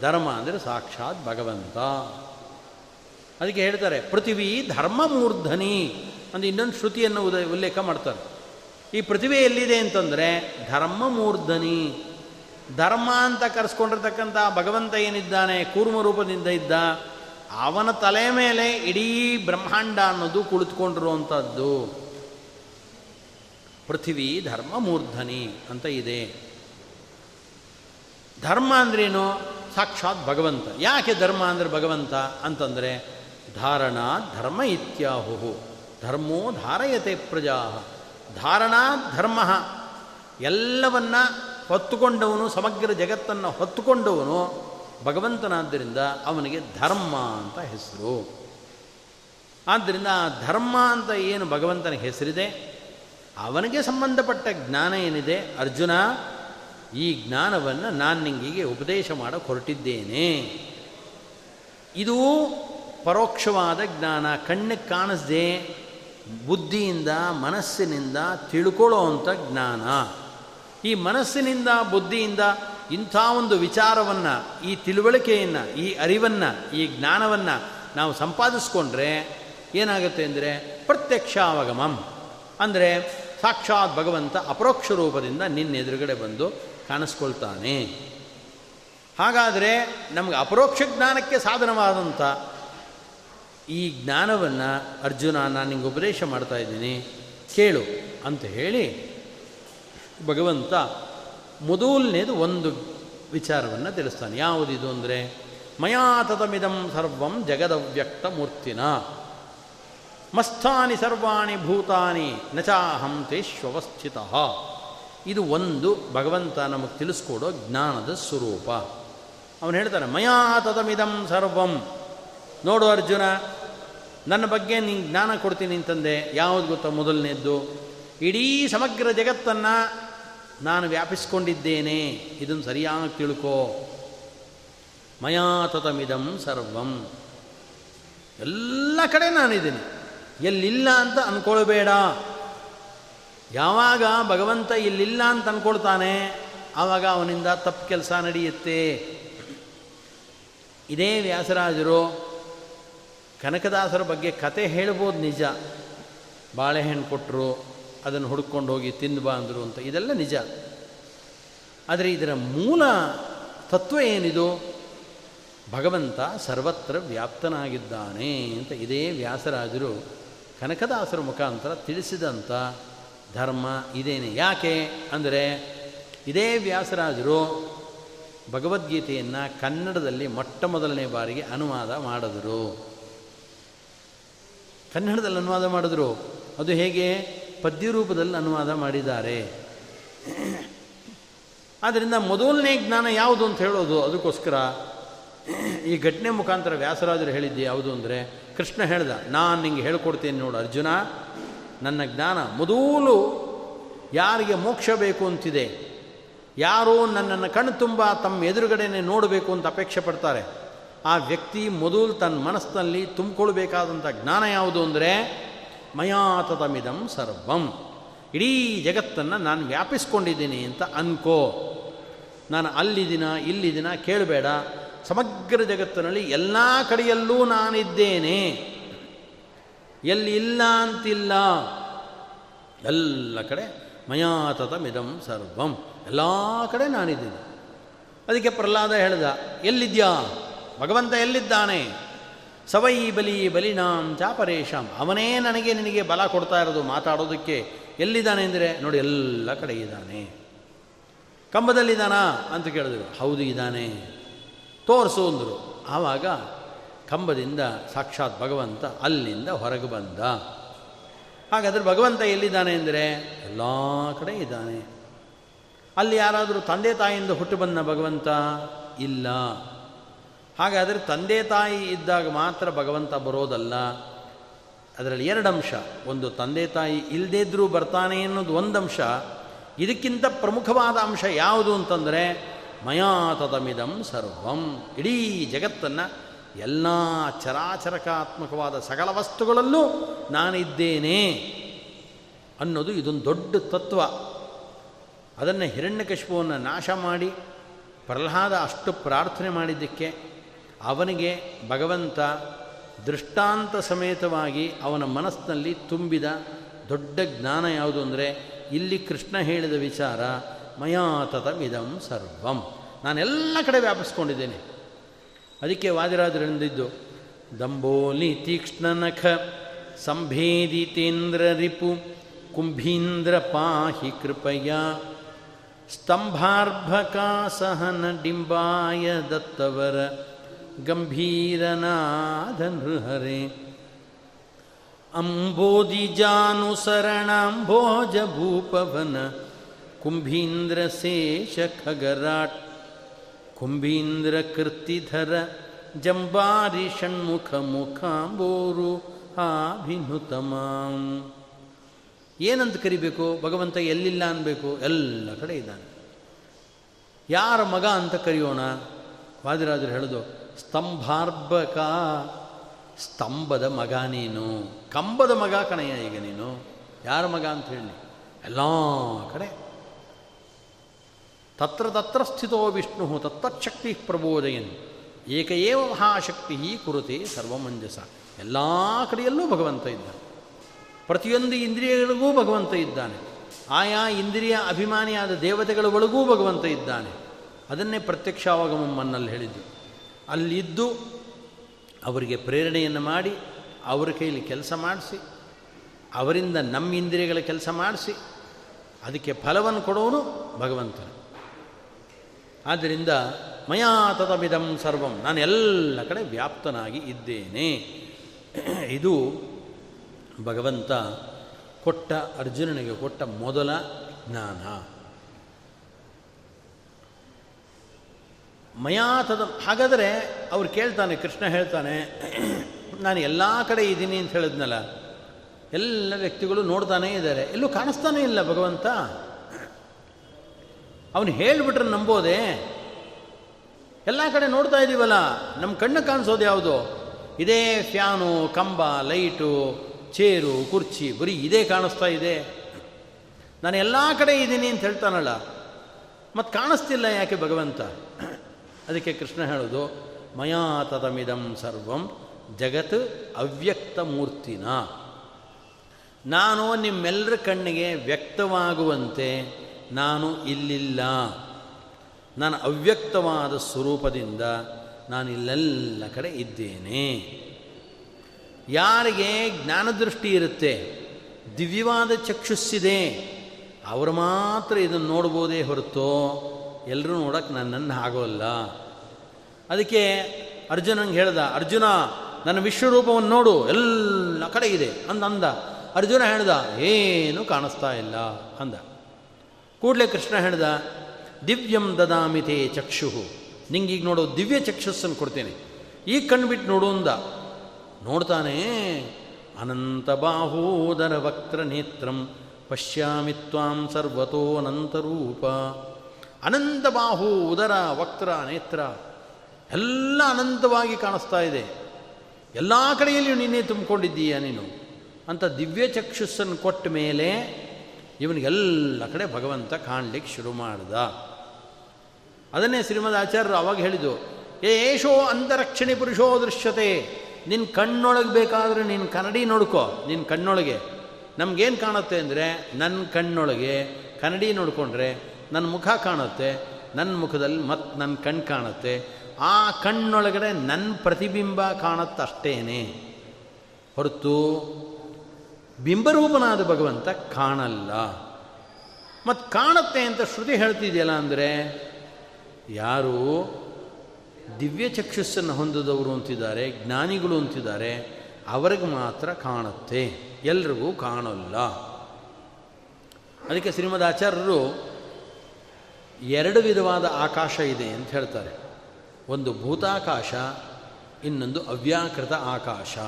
ಧರ್ಮ ಅಂದರೆ ಸಾಕ್ಷಾತ್ ಭಗವಂತ. ಅದಕ್ಕೆ ಹೇಳ್ತಾರೆ, ಪೃಥಿವಿ ಧರ್ಮ ಮೂರ್ಧನಿ ಅಂತ ಇನ್ನೊಂದು ಶ್ರುತಿಯನ್ನು ಉದ, ಉಲ್ಲೇಖ ಮಾಡ್ತಾರೆ. ಈ ಪೃಥಿವಿ ಎಲ್ಲಿದೆ ಅಂತಂದರೆ ಧರ್ಮ ಮೂರ್ಧನಿ ಧರ್ಮ ಅಂತ ಕರೆಸ್ಕೊಂಡಿರ್ತಕ್ಕಂಥ ಭಗವಂತ ಏನಿದ್ದಾನೆ, ಕೂರ್ಮ ರೂಪದಿಂದ ಇದ್ದ ಅವನ ತಲೆ ಮೇಲೆ ಇಡೀ ಬ್ರಹ್ಮಾಂಡ ಅನ್ನೋದು ಕುಳಿತುಕೊಂಡಿರುವಂಥದ್ದು ಪೃಥಿವಿ ಧರ್ಮ ಮೂರ್ಧನಿ ಅಂತ ಇದೆ. ಧರ್ಮ ಅಂದ್ರೇನು? ಸಾಕ್ಷಾತ್ ಭಗವಂತ. ಯಾಕೆ ಧರ್ಮ ಅಂದರೆ ಭಗವಂತ? ಅಂತಂದರೆ ಧಾರಣ ಧರ್ಮ ಇತ್ಯಾಹು ಧರ್ಮೋ ಧಾರಯತೆ ಪ್ರಜಾ ಧಾರಣ ಧರ್ಮ. ಎಲ್ಲವನ್ನ ಹೊತ್ತುಕೊಂಡವನು, ಸಮಗ್ರ ಜಗತ್ತನ್ನು ಹೊತ್ತುಕೊಂಡವನು ಭಗವಂತನಾದ್ದರಿಂದ ಅವನಿಗೆ ಧರ್ಮ ಅಂತ ಹೆಸರು. ಆದ್ದರಿಂದ ಧರ್ಮ ಅಂತ ಏನು ಭಗವಂತನ ಹೆಸರಿದೆ? ಅವನಿಗೆ ಸಂಬಂಧಪಟ್ಟ ಜ್ಞಾನ ಏನಿದೆ? ಅರ್ಜುನ, ಈ ಜ್ಞಾನವನ್ನು ನಾನು ನಿಂಗಿಗೆ ಉಪದೇಶ ಮಾಡ ಹೊರಟಿದ್ದೇನೆ. ಇದು ಪರೋಕ್ಷವಾದ ಜ್ಞಾನ. ಕಣ್ಣಿಗೆ ಕಾಣಿಸ್ದೆ ಬುದ್ಧಿಯಿಂದ, ಮನಸ್ಸಿನಿಂದ ತಿಳ್ಕೊಳ್ಳೋ ಅಂಥ ಜ್ಞಾನ. ಈ ಮನಸ್ಸಿನಿಂದ, ಬುದ್ಧಿಯಿಂದ ಇಂಥ ಒಂದು ವಿಚಾರವನ್ನು, ಈ ತಿಳುವಳಿಕೆಯನ್ನು, ಈ ಅರಿವನ್ನು, ಈ ಜ್ಞಾನವನ್ನು ನಾವು ಸಂಪಾದಿಸ್ಕೊಂಡ್ರೆ ಏನಾಗುತ್ತೆ ಅಂದರೆ ಪ್ರತ್ಯಕ್ಷಾವಗಮಂ. ಅಂದರೆ ಸಾಕ್ಷಾತ್ ಭಗವಂತ ಅಪರೋಕ್ಷ ರೂಪದಿಂದ ನಿನ್ನ ಎದುರುಗಡೆ ಬಂದು ಕಾಣಿಸ್ಕೊಳ್ತಾನೆ. ಹಾಗಾದರೆ ನಮಗೆ ಅಪರೋಕ್ಷ ಜ್ಞಾನಕ್ಕೆ ಸಾಧನವಾದಂಥ ಈ ಜ್ಞಾನವನ್ನು ಅರ್ಜುನ, ನಾನು ನಿಂಗೆ ಉಪದೇಶ ಮಾಡ್ತಾ ಇದ್ದೀನಿ, ಕೇಳು ಅಂತ ಹೇಳಿ ಭಗವಂತ ಮೊದಲನೇದು ಒಂದು ವಿಚಾರವನ್ನು ತಿಳಿಸ್ತಾನೆ. ಯಾವುದಿದು ಅಂದರೆ ಮಯಾತತಮಿದಂ ಸರ್ವಂ ಜಗದವ್ಯಕ್ತ ಮೂರ್ತಿನ ಮಸ್ಥಾನಿ ಸರ್ವಾಣಿ ಭೂತಾನಿ ನಚಾಹಂ ತೇಷ್ವಸ್ಥಿತ ಇದು ಒಂದು ಭಗವಂತ ನಮಗೆ ತಿಳಿಸ್ಕೊಡೋ ಜ್ಞಾನದ ಸ್ವರೂಪ. ಅವನು ಹೇಳ್ತಾನೆ ಮಯಾತತಮಿದಂ ಸರ್ವಂ. ನೋಡು ಅರ್ಜುನ, ನನ್ನ ಬಗ್ಗೆ ನಿಂಗೆ ಜ್ಞಾನ ಕೊಡ್ತೀನಿ ಅಂತಂದೆ ಯಾವುದು ಗೊತ್ತಾ ಮೊದಲನೇದ್ದು? ಇಡೀ ಸಮಗ್ರ ಜಗತ್ತನ್ನು ನಾನು ವ್ಯಾಪಿಸ್ಕೊಂಡಿದ್ದೇನೆ. ಇದನ್ನು ಸರಿಯಾಗಿ ತಿಳ್ಕೋ. ಮಯಾತತಮಿದಂ ಸರ್ವಂ. ಎಲ್ಲ ಕಡೆ ನಾನಿದ್ದೀನಿ. ಎಲ್ಲಿಲ್ಲ ಅಂತ ಅಂದ್ಕೊಳ್ಬೇಡ ಯಾವಾಗ ಭಗವಂತ ಇಲ್ಲಿಲ್ಲ ಅಂತ ಅಂದ್ಕೊಳ್ತಾನೆ ಆವಾಗ ಅವನಿಂದ ತಪ್ಪು ಕೆಲಸ ನಡೆಯುತ್ತೆ. ಇದೇ ವ್ಯಾಸರಾಜರು, ಕನಕದಾಸರ ಬಗ್ಗೆ ಕತೆ ಹೇಳ್ಬೋದು ನಿಜ. ಬಾಳೆಹಣ್ಣು ಕೊಟ್ಟರು ಅದನ್ನು ಹುಡ್ಕೊಂಡು ಹೋಗಿ ತಿಂದು ಬಾ ಅಂದರು ಅಂತ. ಇದೆಲ್ಲ ನಿಜ. ಆದರೆ ಇದರ ಮೂಲ ತತ್ವ ಏನಿದು? ಭಗವಂತ ಸರ್ವತ್ರ ವ್ಯಾಪ್ತನಾಗಿದ್ದಾನೆ ಅಂತ ಇದೇ ವ್ಯಾಸರಾಜರು ಕನಕದಾಸರ ಮುಖಾಂತರ ತಿಳಿಸಿದಂಥ ಧರ್ಮ ಇದೇನೆ. ಯಾಕೆ ಅಂದರೆ ಇದೇ ವ್ಯಾಸರಾಜರು ಭಗವದ್ಗೀತೆಯನ್ನು ಕನ್ನಡದಲ್ಲಿ ಮೊಟ್ಟ ಮೊದಲನೇ ಬಾರಿಗೆ ಅನುವಾದ ಮಾಡಿದರು. ಕನ್ನಡದಲ್ಲಿ ಅನುವಾದ ಮಾಡಿದ್ರು. ಅದು ಹೇಗೆ? ಪದ್ಯ ರೂಪದಲ್ಲಿ ಅನುವಾದ ಮಾಡಿದ್ದಾರೆ. ಆದ್ದರಿಂದ ಮೊದಲನೇ ಜ್ಞಾನ ಯಾವುದು ಅಂತ ಹೇಳೋದು ಅದಕ್ಕೋಸ್ಕರ ಈ ಘಟನೆ ಮುಖಾಂತರ ವ್ಯಾಸರಾಜರು ಹೇಳಿದ್ದು ಯಾವುದು ಅಂದರೆ, ಕೃಷ್ಣ ಹೇಳ್ದ, ನಾನು ನಿಂಗೆ ಹೇಳ್ಕೊಡ್ತೇನೆ ನೋಡು ಅರ್ಜುನ, ನನ್ನ ಜ್ಞಾನ ಮೊದಲು ಯಾರಿಗೆ ಮೋಕ್ಷ ಬೇಕು ಅಂತಿದೆ, ಯಾರೋ ನನ್ನನ್ನು ಕಣ್ಣು ತುಂಬ ತಮ್ಮ ಎದುರುಗಡೆನೆ ನೋಡಬೇಕು ಅಂತ ಅಪೇಕ್ಷೆ ಪಡ್ತಾರೆ. ಆ ವ್ಯಕ್ತಿ ಮೊದಲು ತನ್ನ ಮನಸ್ಸಿನಲ್ಲಿ ತುಂಬಿಕೊಳ್ಬೇಕಾದಂಥ ಜ್ಞಾನ ಯಾವುದು ಅಂದರೆ ಮಯಾತತಮಿದಂ ಸರ್ವಂ. ಇಡೀ ಜಗತ್ತನ್ನು ನಾನು ವ್ಯಾಪಿಸ್ಕೊಂಡಿದ್ದೀನಿ ಅಂತ ಅನ್ಕೋ. ನಾನು ಅಲ್ಲಿದಿನ ಇಲ್ಲಿದಿನ ಕೇಳಬೇಡ. ಸಮಗ್ರ ಜಗತ್ತಿನಲ್ಲಿ ಎಲ್ಲ ಕಡೆಯಲ್ಲೂ ನಾನಿದ್ದೇನೆ. ಎಲ್ಲಿ ಇಲ್ಲ ಅಂತಿಲ್ಲ. ಎಲ್ಲ ಕಡೆ ಮಯಾತತಮಿದಂ ಸರ್ವಂ. ಎಲ್ಲ ಕಡೆ ನಾನಿದ್ದೀನಿ. ಅದಕ್ಕೆ ಪ್ರಹ್ಲಾದ ಹೇಳ್ದ, ಎಲ್ಲಿದ್ಯಾ? ಭಗವಂತ ಎಲ್ಲಿದ್ದಾನೆ? ಸವೈ ಬಲಿ ಬಲಿನಾಂ ಚಾಪರೇಶಾಂ. ಅವನೇ ನನಗೆ ನಿನಗೆ ಬಲ ಕೊಡ್ತಾ ಇರೋದು ಮಾತಾಡೋದಕ್ಕೆ ಎಲ್ಲಿದ್ದಾನೆ ಅಂದರೆ ನೋಡಿ ಎಲ್ಲ ಕಡೆ ಇದ್ದಾನೆ. ಕಂಬದಲ್ಲಿದ್ದಾನಾ ಅಂತ ಕೇಳಿದ್ರು. ಹೌದು ಇದ್ದಾನೆ. ತೋರಿಸು ಅಂದರು. ಆವಾಗ ಕಂಬದಿಂದ ಸಾಕ್ಷಾತ್ ಭಗವಂತ ಅಲ್ಲಿಂದ ಹೊರಗೆ ಬಂದ. ಹಾಗಾದರೆ ಭಗವಂತ ಎಲ್ಲಿದ್ದಾನೆ ಅಂದರೆ ಎಲ್ಲ ಕಡೆ ಇದ್ದಾನೆ. ಅಲ್ಲಿ ಯಾರಾದರೂ ತಂದೆ ತಾಯಿಯಿಂದ ಹುಟ್ಟು ಬಂದ ಭಗವಂತ ಇಲ್ಲ. ಹಾಗಾದರೆ ತಂದೆ ತಾಯಿ ಇದ್ದಾಗ ಮಾತ್ರ ಭಗವಂತ ಬರೋದಲ್ಲ. ಅದರಲ್ಲಿ ಎರಡು ಅಂಶ ಒಂದು ತಂದೆ ತಾಯಿ ಇಲ್ಲದೇ ಇದ್ದರೂ ಬರ್ತಾನೆ ಅನ್ನೋದು ಒಂದು ಅಂಶ ಇದಕ್ಕಿಂತ ಪ್ರಮುಖವಾದ ಅಂಶ ಯಾವುದು ಅಂತಂದರೆ ಮಯಾತದಮಿದಂ ಸರ್ವಂ. ಇಡೀ ಜಗತ್ತನ್ನು ಎಲ್ಲ ಚರಾಚರಕಾತ್ಮಕವಾದ ಸಕಲ ವಸ್ತುಗಳಲ್ಲೂ ನಾನಿದ್ದೇನೆ ಅನ್ನೋದು ಇದೊಂದು ದೊಡ್ಡ ತತ್ವ. ಅದನ್ನು ಹಿರಣ್ಯಕಶಿಪವನ್ನು ನಾಶ ಮಾಡಿ, ಪ್ರಹ್ಲಾದ ಅಷ್ಟು ಪ್ರಾರ್ಥನೆ ಮಾಡಿದ್ದಕ್ಕೆ ಅವನಿಗೆ ಭಗವಂತ ದೃಷ್ಟಾಂತ ಸಮೇತವಾಗಿ ಅವನ ಮನಸ್ಸಿನಲ್ಲಿ ತುಂಬಿದ ದೊಡ್ಡ ಜ್ಞಾನ ಯಾವುದು ಅಂದರೆ, ಇಲ್ಲಿ ಕೃಷ್ಣ ಹೇಳಿದ ವಿಚಾರ ಮಯಾತತಮಿದಂ ಸರ್ವಂ. ನಾನೆಲ್ಲ ಕಡೆ ವ್ಯಾಪಿಸ್ಕೊಂಡಿದ್ದೇನೆ. ಅದಕ್ಕೆ ವಾದಿರಾಜರಿಂದಿದ್ದು ದಂಬೋಲಿ ತೀಕ್ಷ್ಣನಖ ಸಂಭೇದಿತೇಂದ್ರ ರಿಪು ಕುಂಭೀಂದ್ರ ಪಾಹಿ ಕೃಪಯ ಸ್ತಂಭಾರ್ಭಕಾಸಹನ ಡಿಂಬಾಯ ದತ್ತವರ ಗಂಭೀರನಾದ ನೃಹರೆ ಅಂಬೋದಿಜಾನುಸರಣಾಂಭೋಜ ಭೂಪವನ, ಕುಂಭೀಂದ್ರ ಶೇಷ ಖಗರಾಟ್, ಕುಂಭೀಂದ್ರ ಕೃತಿಧರ ಜಂಬಾರಿ ಷಣ್ಮುಖ ಮುಖಾಂಬೋರು ಆಭಿನುತಮಾಂ ಏನಂತ ಕರಿಬೇಕು? ಭಗವಂತ ಎಲ್ಲಿಲ್ಲ ಅನ್ಬೇಕು? ಎಲ್ಲ ಕಡೆ ಇದ್ದಾನೆ. ಯಾರ ಮಗ ಅಂತ ಕರೆಯೋಣ? ವಾದಿರಾಜರು ಹೇಳೋದು ಸ್ತಂಭಾರ್ಭಕ ಸ್ತಂಭದ ಮಗ ನೀನು, ಕಂಬದ ಮಗ ಕಣಯ್ಯ ಈಗ ನೀನು. ಯಾರ ಮಗ ಅಂತ ಹೇಳಿ? ಎಲ್ಲ ಕಡೆ. ತತ್ರ ತತ್ರ ಸ್ಥಿತೋ ವಿಷ್ಣು ತತ್ತಚ್ಛಕ್ತಿ ಪ್ರಬೋದಯನ್ ಏಕಏವ ಮಹಾಶಕ್ತಿ ಕುರುತೆ ಸರ್ವಮಂಜಸ. ಎಲ್ಲ ಕಡೆಯಲ್ಲೂ ಭಗವಂತ ಇದ್ದಾನೆ. ಪ್ರತಿಯೊಂದು ಇಂದ್ರಿಯಗಳಿಗೂ ಭಗವಂತ ಇದ್ದಾನೆ. ಆಯಾ ಇಂದ್ರಿಯ ಅಭಿಮಾನಿಯಾದ ದೇವತೆಗಳ ಒಳಗೂ ಭಗವಂತ ಇದ್ದಾನೆ. ಅದನ್ನೇ ಪ್ರತ್ಯಕ್ಷಾವಗಮಮ್ಮನ್ನಲ್ಲಿ ಹೇಳಿದ್ದು. ಅಲ್ಲಿದ್ದು ಅವರಿಗೆ ಪ್ರೇರಣೆಯನ್ನು ಮಾಡಿ, ಅವರ ಕೈಲಿ ಕೆಲಸ ಮಾಡಿಸಿ, ಅವರಿಂದ ನಮ್ಮ ಇಂದ್ರಿಯಗಳ ಕೆಲಸ ಮಾಡಿಸಿ, ಅದಕ್ಕೆ ಫಲವನ್ನು ಕೊಡೋನು ಭಗವಂತನು. ಆದ್ದರಿಂದ ಮಯಾ ತದಮಿದಂ ಸರ್ವಂ, ನಾನು ಎಲ್ಲ ಕಡೆ ವ್ಯಾಪ್ತನಾಗಿ ಇದ್ದೇನೆ. ಇದು ಭಗವಂತ ಕೊಟ್ಟ, ಅರ್ಜುನನಿಗೆ ಕೊಟ್ಟ ಮೊದಲ ಜ್ಞಾನ. ಮಯಾತದ ಹಾಗಾದರೆ ಅವ್ರು ಕೇಳ್ತಾನೆ, ಕೃಷ್ಣ ಹೇಳ್ತಾನೆ, ನಾನು ಎಲ್ಲ ಕಡೆ ಇದ್ದೀನಿ ಅಂತ ಹೇಳಿದ್ನಲ್ಲ, ಎಲ್ಲ ವ್ಯಕ್ತಿಗಳು ನೋಡ್ತಾನೇ ಇದ್ದಾರೆ. ಎಲ್ಲೂ ಕಾಣಿಸ್ತಾನೇ ಇಲ್ಲ ಭಗವಂತ. ಅವನು ಹೇಳಿಬಿಟ್ರೆ ನಂಬೋದೇ. ಎಲ್ಲ ಕಡೆ ನೋಡ್ತಾ ಇದ್ದೀವಲ್ಲ ನಮ್ಮ ಕಣ್ಣು ಕಾಣಿಸೋದು ಯಾವುದು? ಇದೇ ಫ್ಯಾನು, ಕಂಬ, ಲೈಟು, ಚೇರು, ಕುರ್ಚಿ, ಬರೀ ಇದೇ ಕಾಣಿಸ್ತಾ ಇದೆ. ನಾನು ಎಲ್ಲ ಕಡೆ ಇದ್ದೀನಿ ಅಂತ ಹೇಳ್ತಾನಲ್ಲ ಮತ್ತು ಕಾಣಿಸ್ತಿಲ್ಲ ಯಾಕೆ ಭಗವಂತ? ಅದಕ್ಕೆ ಕೃಷ್ಣ ಹೇಳೋದು, ಮಯಾ ತದಮಿದಂ ಸರ್ವಂ ಜಗತ್ ಅವ್ಯಕ್ತ ಮೂರ್ತಿನ. ನಾನು ನಿಮ್ಮೆಲ್ಲರ ಕಣ್ಣಿಗೆ ವ್ಯಕ್ತವಾಗುವಂತೆ ನಾನು ಇಲ್ಲಿಲ್ಲ. ನಾನು ಅವ್ಯಕ್ತವಾದ ಸ್ವರೂಪದಿಂದ ನಾನು ಇಲ್ಲೆಲ್ಲ ಕಡೆ ಇದ್ದೇನೆ. ಯಾರಿಗೆ ಜ್ಞಾನದೃಷ್ಟಿ ಇರುತ್ತೆ, ದಿವ್ಯವಾದ ಚಕ್ಷುಸ್ಸಿದೆ, ಅವರು ಮಾತ್ರ ಇದನ್ನು ನೋಡ್ಬೋದೇ ಹೊರತು ಎಲ್ಲರೂ ನೋಡೋಕ್ಕೆ ನನ್ನನ್ನು ಆಗೋಲ್ಲ ಅದಕ್ಕೆ ಅರ್ಜುನಂಗೆ ಹೇಳ್ದ, ಅರ್ಜುನ, ನನ್ನ ವಿಶ್ವರೂಪವನ್ನು ನೋಡು, ಎಲ್ಲ ಕಡೆ ಇದೆ. ಅಂದ ಅಂದ. ಅರ್ಜುನ ಹೇಳ್ದ, ಏನೂ ಕಾಣಿಸ್ತಾ ಇಲ್ಲ. ಅಂದ. ಕೂಡಲೇ ಕೃಷ್ಣ ಹೇಳ್ದ, ದಿವ್ಯಂ ದದಾಮಿತೆ ಚಕ್ಷು ನಿಂಗೀಗ ನೋಡೋ, ದಿವ್ಯ ಚಕ್ಷಸ್ಸನ್ನು ಕೊಡ್ತೇನೆ. ಈಗ ಕಣ್ಬಿಟ್ಟು ನೋಡು ಅಂದ. ನೋಡ್ತಾನೆ, ಅನಂತ ಬಾಹೂದರ ವಕ್ರ ನೇತ್ರಂ, ಪಶ್ಯಾಮಿ ತ್ವಾಂ ಸರ್ವತೋ ಅನಂತ ಬಾಹು ಉದರ ವಕ್ರ ನೇತ್ರ. ಎಲ್ಲ ಅನಂತವಾಗಿ ಕಾಣಿಸ್ತಾ ಇದೆ. ಎಲ್ಲ ಕಡೆಯಲ್ಲಿಯೂ ನಿನ್ನೆ ತುಂಬಿಕೊಂಡಿದ್ದೀಯ ನೀನು? ಅಂತ ದಿವ್ಯ ಚಕ್ಷುಸ್ಸನ್ನು ಕೊಟ್ಟ ಮೇಲೆ ಇವನಿಗೆಲ್ಲ ಕಡೆ ಭಗವಂತ ಕಾಣಲಿಕ್ಕೆ ಶುರು ಮಾಡ್ದ. ಅದನ್ನೇ ಶ್ರೀಮದ್ ಆಚಾರ್ಯರು ಅವಾಗ ಹೇಳಿದ್ದು, ಏಷೋ ಅಂತರಕ್ಷಣಿ ಪುರುಷೋ ದೃಶ್ಯತೆ. ನಿನ್ನ ಕಣ್ಣೊಳಗೆ ಬೇಕಾದರೆ ನಿನ್ನ ಕನ್ನಡಿ ನೋಡ್ಕೋ ನಿನ್ನ ಕಣ್ಣೊಳಗೆ. ನಮಗೇನು ಕಾಣುತ್ತೆ ಅಂದರೆ ನನ್ನ ಕಣ್ಣೊಳಗೆ ಕನ್ನಡಿ ನೋಡಿಕೊಂಡ್ರೆ ನನ್ನ ಮುಖ ಕಾಣುತ್ತೆ ನನ್ನ ಮುಖದಲ್ಲಿ ಮತ್ತು ನನ್ನ ಕಣ್ಣು ಕಾಣುತ್ತೆ, ಆ ಕಣ್ಣೊಳಗಡೆ ನನ್ನ ಪ್ರತಿಬಿಂಬ ಕಾಣುತ್ತಷ್ಟೇನೆ. ಹೊರತು ಬಿಂಬರೂಪನಾದ ಭಗವಂತ ಕಾಣಲ್ಲ. ಮತ್ತು ಕಾಣುತ್ತೆ ಅಂತ ಶ್ರುತಿ ಹೇಳ್ತಿದೆಯಲ್ಲ ಅಂದರೆ, ಯಾರು ದಿವ್ಯ ಚಕ್ಷುಸ್ಸನ್ನು ಹೊಂದಿದವರು ಅಂತಿದ್ದಾರೆ, ಜ್ಞಾನಿಗಳು ಅಂತಿದ್ದಾರೆ, ಅವರಿಗೆ ಮಾತ್ರ ಕಾಣುತ್ತೆ, ಎಲ್ರಿಗೂ ಕಾಣಲ್ಲ. ಅದಕ್ಕೆ ಶ್ರೀಮದ್ ಆಚಾರ್ಯರು ಎರಡು ವಿಧವಾದ ಆಕಾಶ ಇದೆ ಅಂತ ಹೇಳ್ತಾರೆ. ಒಂದು ಭೂತಾಕಾಶ, ಇನ್ನೊಂದು ಅವ್ಯಾಕೃತ ಆಕಾಶ.